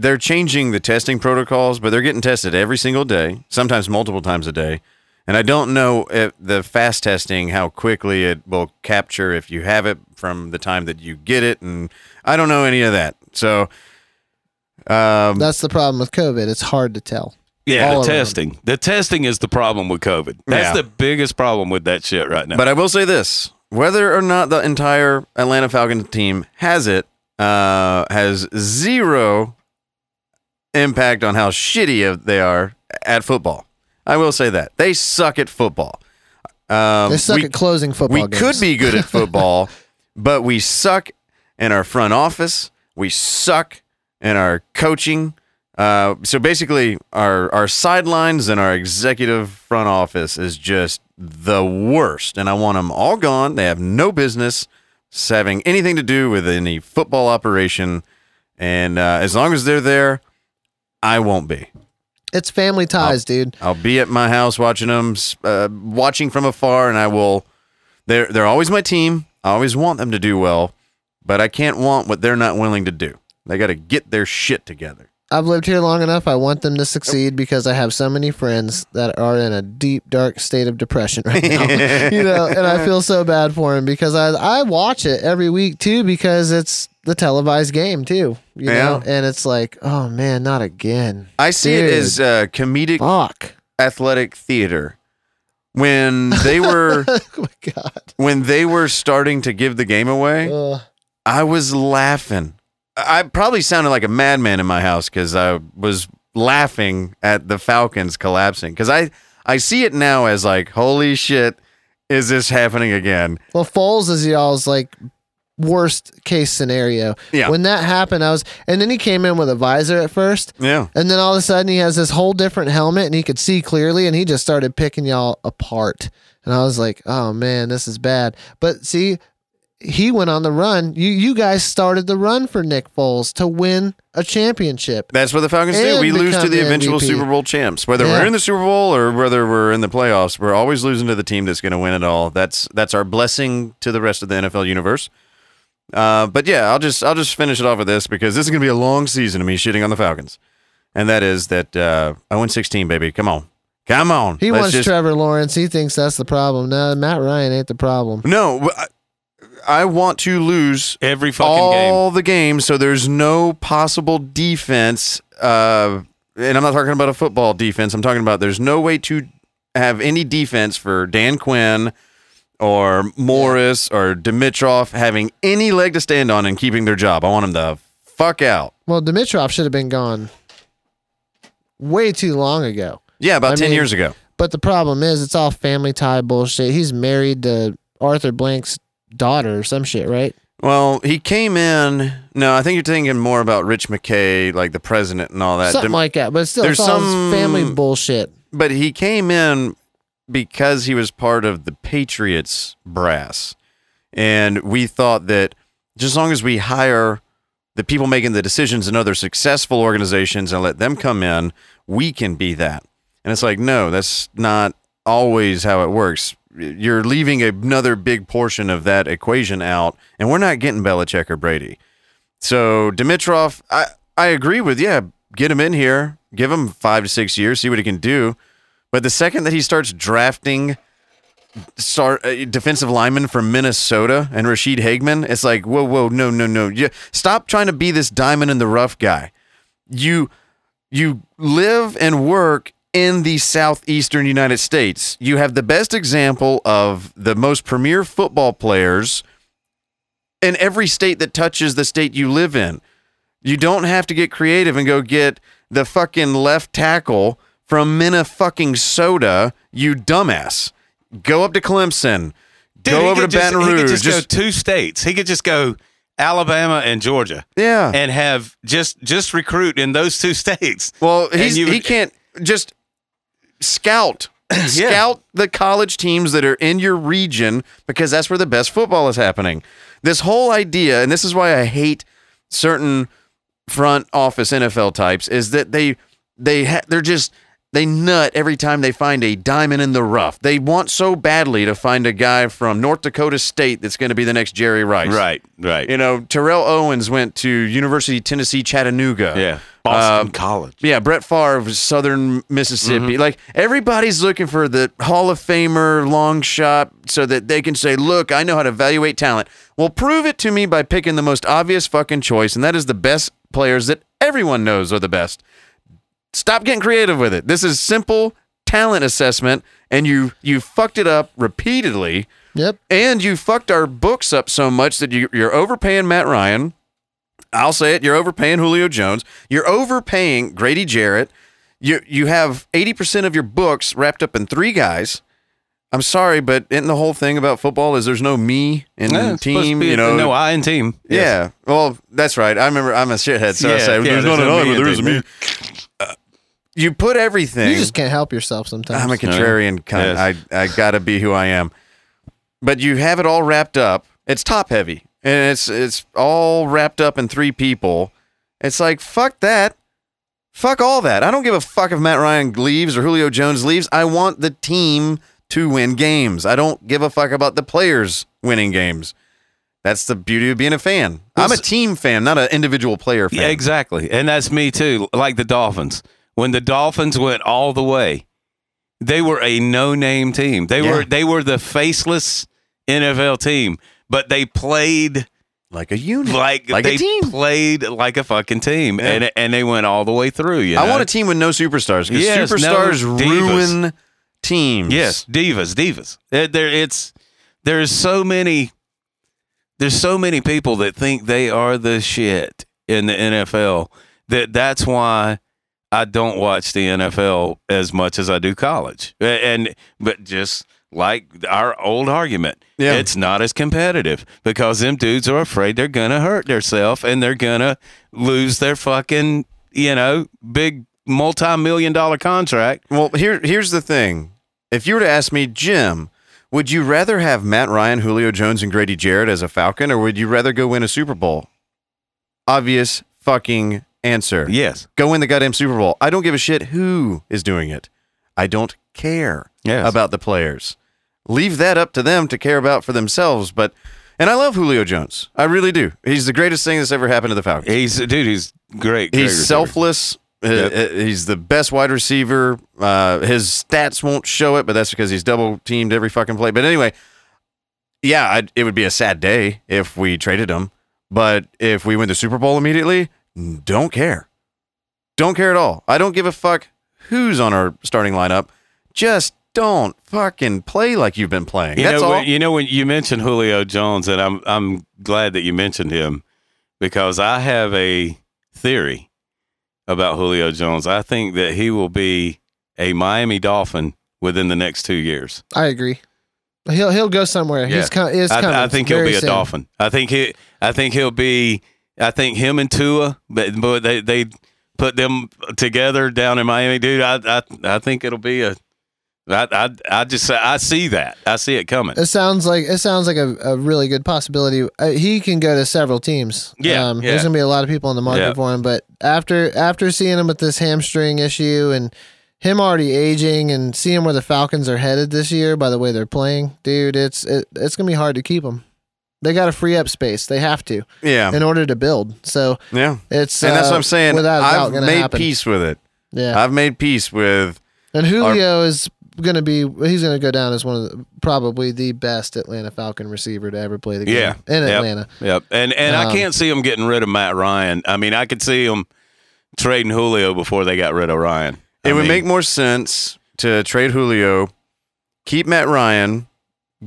they're changing the testing protocols, but they're getting tested every single day, sometimes multiple times a day. And I don't know if the fast testing how quickly it will capture if you have it from the time that you get it, and I don't know any of that. So, um, That's the problem with COVID. It's hard to tell. Yeah, All the of them. testing. The testing is the problem with COVID. That's Yeah. the biggest problem with that shit right now. But I will say this: whether or not the entire Atlanta Falcons team has it, uh, has zero impact on how shitty they are at football. I will say that they suck at football. Um, They suck we, at closing football we games. could be good at football, but we suck in our front office. We suck in our coaching. Uh, so basically, our our sidelines and our executive front office is just the worst, and I want them all gone. They have no business having anything to do with any football operation, and uh, as long as they're there, I won't be. It's family ties, dude. I'll be at my house watching them, uh, watching from afar, and I will. They're they're always my team. I always want them to do well, but I can't want what they're not willing to do. They got to get their shit together. I've lived here long enough. I want them to succeed because I have so many friends that are in a deep, dark state of depression right now. you know, and I feel so bad for them because I I watch it every week too because it's the televised game too. You Yeah. know, and it's like, oh man, not again. I see it as uh, comedic Fuck. athletic theater. When they were oh my god. when they were starting to give the game away, Ugh. I was laughing. I probably sounded like a madman in my house because I was laughing at the Falcons collapsing. Because I I see it now as like, holy shit, is this happening again? well, Foles is y'all's like worst case scenario. Yeah. When that happened, I was, and then he came in with a visor at first. Yeah. And then all of a sudden he has this whole different helmet and he could see clearly and he just started picking y'all apart. And I was like, oh man, this is bad. But see, he went on the run. You you guys started the run for Nick Foles to win a championship. That's what the Falcons do. We lose to the eventual MVP. Super Bowl champs. Whether Yeah. we're in the Super Bowl or whether we're in the playoffs, we're always losing to the team that's going to win it all. That's that's our blessing to the rest of the NFL universe. Uh, but yeah, I'll just I'll just finish it off with this because this is going to be a long season of me shitting on the Falcons, and that is that uh, I win 16, baby. Come on, come on. He Let's wants just- Trevor Lawrence. He thinks that's the problem. No, Matt Ryan ain't the problem. No, I, I want to lose Every fucking game. all the games, so there's no possible defense. Uh, and I'm not talking about a football defense. I'm talking about there's no way to have any defense for Dan Quinn or Morris or Dimitroff having any leg to stand on and keeping their job. I want them to fuck out. Well, Dimitroff should have been gone way too long ago. Yeah, about I 10 mean- years ago. But the problem is, it's all family tie bullshit. He's married to Arthur Blank's daughter or some shit, right? Well, he came in. No, I think you're thinking more about Rich McKay, like the president and all that. Something like that. But still, there's some- family bullshit. but he came in because he was part of the Patriots brass. And we thought that just as long as we hire the people making the decisions in other successful organizations and let them come in, we can be that. And it's like, no, that's not always how it works. You're leaving another big portion of that equation out, and we're not getting Belichick or Brady. So Dimitroff, I, I agree with, yeah, get him in here, give him five to six years, see what he can do. But the second that he starts drafting start uh, defensive lineman from Minnesota and Ra'Shede Hageman, it's like, whoa, whoa, no, no, no. You, stop trying to be this diamond in the rough guy. You you live and work in the southeastern United States. You have the best example of the most premier football players in every state that touches the state you live in. You don't have to get creative and go get the fucking left tackle from Minna fucking soda, you dumbass. Go up to Clemson. Dude, go he over to just- Baton He Rouge. could just, Just, go two states. He could just go Alabama and Georgia yeah. and have just just recruit in those two states. Well, And he's, you- he can't just scout. Scout the college teams that are in your region because that's where the best football is happening. This whole idea, and this is why I hate certain front office NFL types, is that they they ha- they're just they nut every time they find a diamond in the rough. They want so badly to find a guy from North Dakota State that's going to be the next Jerry Rice. Right, right. You know, Terrell Owens went to University of Tennessee Chattanooga. yeah. Boston Um, College. Yeah, Brett Favre, was Southern Mississippi. Mm-hmm. Like everybody's looking for the Hall of Famer long shot so that they can say, "Look, I know how to evaluate talent." Well, prove it to me by picking the most obvious fucking choice, and that is the best players that everyone knows are the best. Stop getting creative with it. This is simple talent assessment, and you you fucked it up repeatedly. Yep. And you fucked our books up so much that you, you're overpaying Matt Ryan. I'll say it. You're overpaying Julio Jones. You're overpaying Grady Jarrett. You you have 80% of your books wrapped up in three guys. I'm sorry, but isn't the whole thing about football is there's no me in Yeah, the it's supposed to team? be You a- know, no I in team. Yes. yeah. Well, that's right. I remember I'm a shithead, so I Yeah, say yeah, there's there's not no an I, but in there is a me. Uh, you put everything. You just can't help yourself sometimes. I'm a contrarian kind. Yes. I I gotta be who I am. But you have it all wrapped up. It's top heavy, and it's it's all wrapped up in three people. It's like fuck that, fuck all that. I don't give a fuck if Matt Ryan leaves or Julio Jones leaves. I want the team to win games. I don't give a fuck about the players winning games. That's the beauty of being a fan. I'm a team fan, not an individual player fan. Yeah, exactly. And that's me too. Like the Dolphins. When the Dolphins went all the way, they were a no-name team. They Yeah. were they were the faceless NFL team, but they played like a unit, like, like they a team. played like a fucking team, Yeah. and and they went all the way through. You I want a team with no superstars because Yes, no superstars divas. ruin teams. Yes, divas, divas. There, there- it's there's so many there's so many people that think they are the shit in the NFL that that's why I don't watch the NFL as much as I do college. And but just like our old argument, Yeah. it's not as competitive because them dudes are afraid they're gonna hurt themselves and they're gonna lose their fucking you know big multi-million dollar contract. Well, here here's the thing. If you were to ask me, Jim, would you rather have Matt Ryan, Julio Jones, and Grady Jarrett as a Falcon, or would you rather go win a Super Bowl? Obvious fucking answer. Yes. Go win the goddamn Super Bowl. I don't give a shit who is doing it. I don't care Yes. about the players. Leave that up to them to care about for themselves. But and I love Julio Jones. I really do. He's the greatest thing that's ever happened to the Falcons. He's dude. He's great. great He's receiver. selfless. Yep. he's the best wide receiver. Uh, his stats won't show it, but that's because he's double teamed every fucking play. But anyway, yeah, I'd, it would be a sad day if we traded him. But if we win the Super Bowl immediately, don't care. Don't care at all. I don't give a fuck who's on our starting lineup. Just don't fucking play like you've been playing. You that's know, all. when, you know when you mentioned Julio Jones, and I'm I'm glad that you mentioned him because I have a theory about Julio Jones. I think that he will be a Miami Dolphin within the next two years. I agree. He'll he'll go somewhere. Yeah. He's com- is coming. I, I think he'll be a soon. Dolphin. I think he. I think he'll be. I think him and Tua, but, but they they put them together down in Miami, dude. I I, I think it'll be a. I, I I just I see that I see it coming. It sounds like it sounds like a, a really good possibility. Uh, he can go to several teams. Yeah, um, yeah. There's gonna be a lot of people in the market Yeah. for him. But after after seeing him with this hamstring issue and him already aging and seeing where the Falcons are headed this year by the way they're playing, dude, it's it, it's gonna be hard to keep him. They got to free up space. They have to yeah, in order to build. So yeah. it's And that's uh, what I'm saying. Without I've made happen. peace with it. Yeah, I've made peace with and Julio is gonna be he's gonna go down as one of the, probably the best Atlanta Falcon receiver to ever play the game Yeah, in Yep. Atlanta. Yep. And and I Um, can't see them getting rid of Matt Ryan. I mean, I could see them trading Julio before they got rid of Ryan. It I would mean, make more sense to trade Julio, keep Matt Ryan,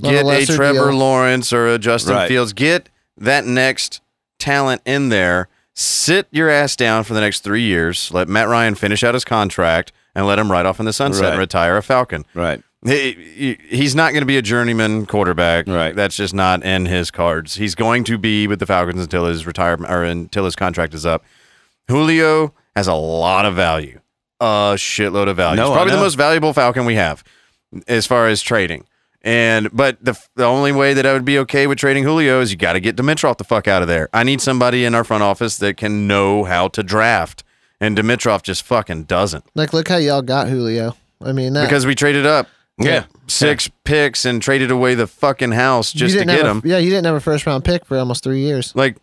On a get a, Trevor deal. Lawrence or a Justin Right. Fields, get that next talent in there. Sit your ass down for the next three years. Let Matt Ryan finish out his contract and let him ride off in the sunset and retire a Falcon. right. He- he's not going to be a journeyman quarterback. Right. That's just not in his cards. He's going to be with the Falcons until his retirement or until his contract is up. Julio has a lot of value, a shitload of value. No, He's probably the most valuable Falcon we have as far as trading. And but the the only way that I would be okay with trading Julio is you got to get Dimitroff the fuck out of there. I need somebody in our front office that can know how to draft, and Dimitroff just fucking doesn't Like, look how y'all got Julio. I mean, that, because we traded up Yeah. six picks and traded away the fucking house just to get have him. a, Yeah, you didn't have a first round pick for almost three years. Like,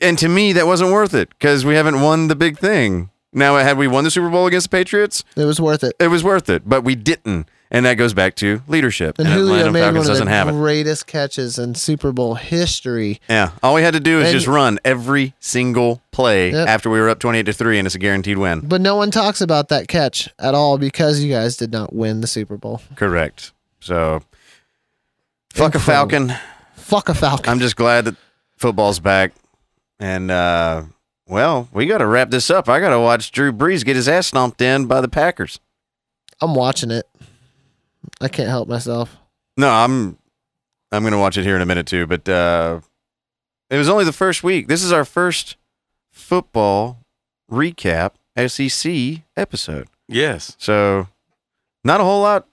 and to me, that wasn't worth it because we haven't won the big thing. Now, had we won the Super Bowl against the Patriots, It was worth it. it was worth it, but we didn't, and that goes back to leadership. And And Julio Atlanta made Falcons one of doesn't the it. greatest catches in Super Bowl history. Yeah, all we had to do is And- just run every single play Yep. after we were up twenty-eight to three, and it's a guaranteed win. But no one talks about that catch at all because you guys did not win the Super Bowl. Correct. So, fuck a Falcon. Fuck a Falcon. I'm just glad that football's back. And uh well, we got to wrap this up. I got to watch Drew Brees get his ass stomped in by the Packers. I'm watching it. I can't help myself. No, I'm I'm going to watch it here in a minute too, but uh it was only the first week. This is our first football recap SEC episode. Yes. So, not a whole lot.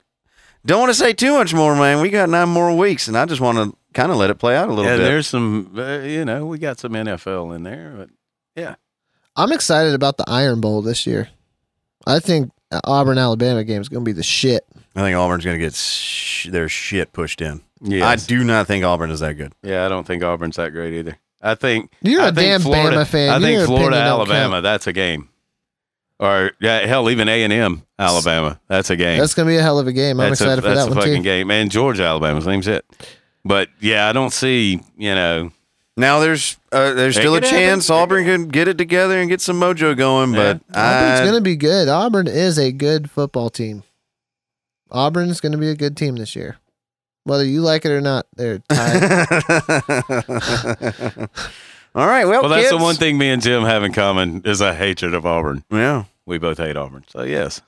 Don't want to say too much more, man. We got nine more weeks, and I just want to kind of let it play out a little bit. Yeah, bit. there's some, uh, you know, we got some NFL in there, but yeah. I'm excited about the Iron Bowl this year. I think Uh, Auburn Alabama game is going to be the shit. I think Auburn's going to get sh- their shit pushed in. yes. I do not think Auburn is that good. Yeah, I don't think Auburn's that great either. I think You're I a think damn Florida, Bama fan. I think Your Florida, opinion don't Alabama, count. that's a game. Or yeah, hell, even A and M, Alabama, that's a game. That's going to be a hell of a game. I'm that's excited a, for that's that a one fucking too. game. And Georgia, Alabama, seems it. But yeah, I don't see, you know, Now there's uh, there's It still a could happen. chance Auburn can get it together and get some mojo going, but Auburn's I, going to be good. Auburn is a good football team. Auburn's going to be a good team this year. Whether you like it or not, they're tied. All right, well, well, that's the one thing me and Jim have in common is a hatred of Auburn. Yeah, We both hate Auburn. So yes.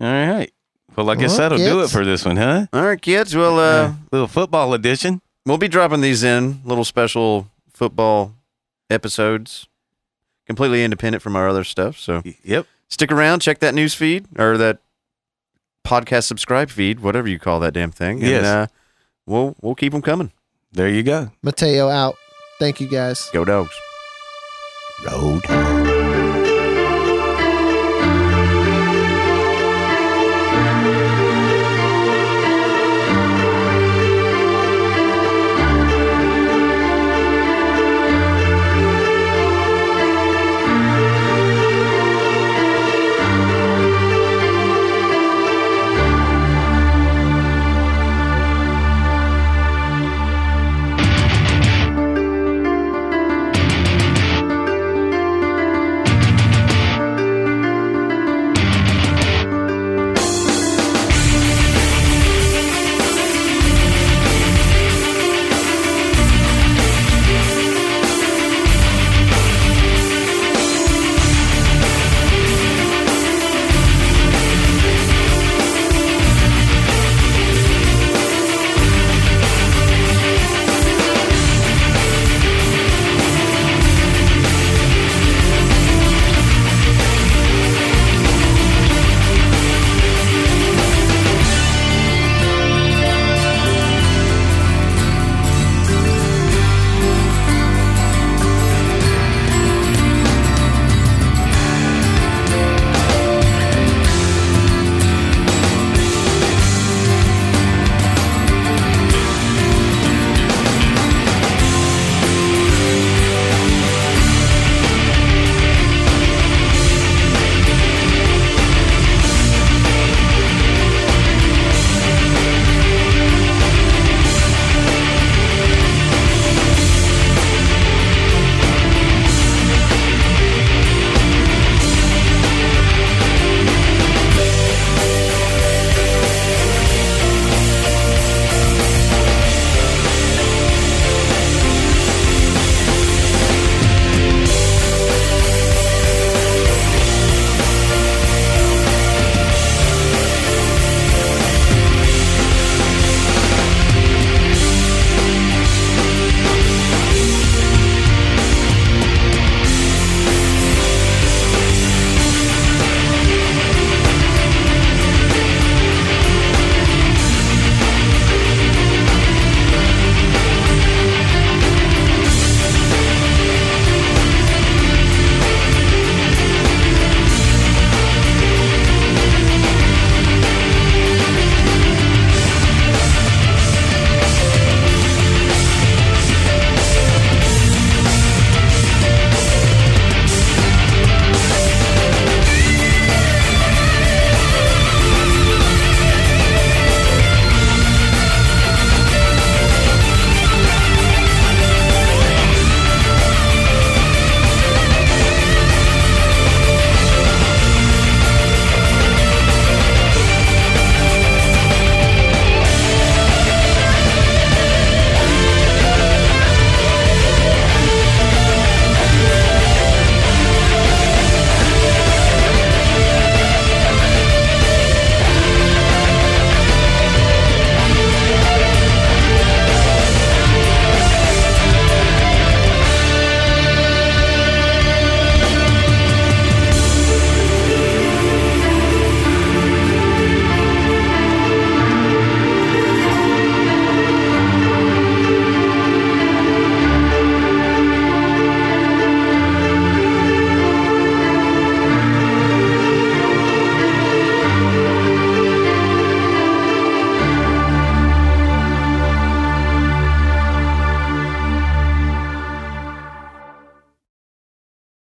All right. Well, I guess Well, that'll do it for this one, huh? all right, kids. Well, uh, little football edition. We'll be dropping these in little special football episodes, completely independent from our other stuff. So Yep. stick around, check that news feed or that podcast subscribe feed, whatever you call that damn thing. Yes. And, uh, we'll we'll keep them coming. There you go. Mateo out. Thank you guys. Go dogs. Road.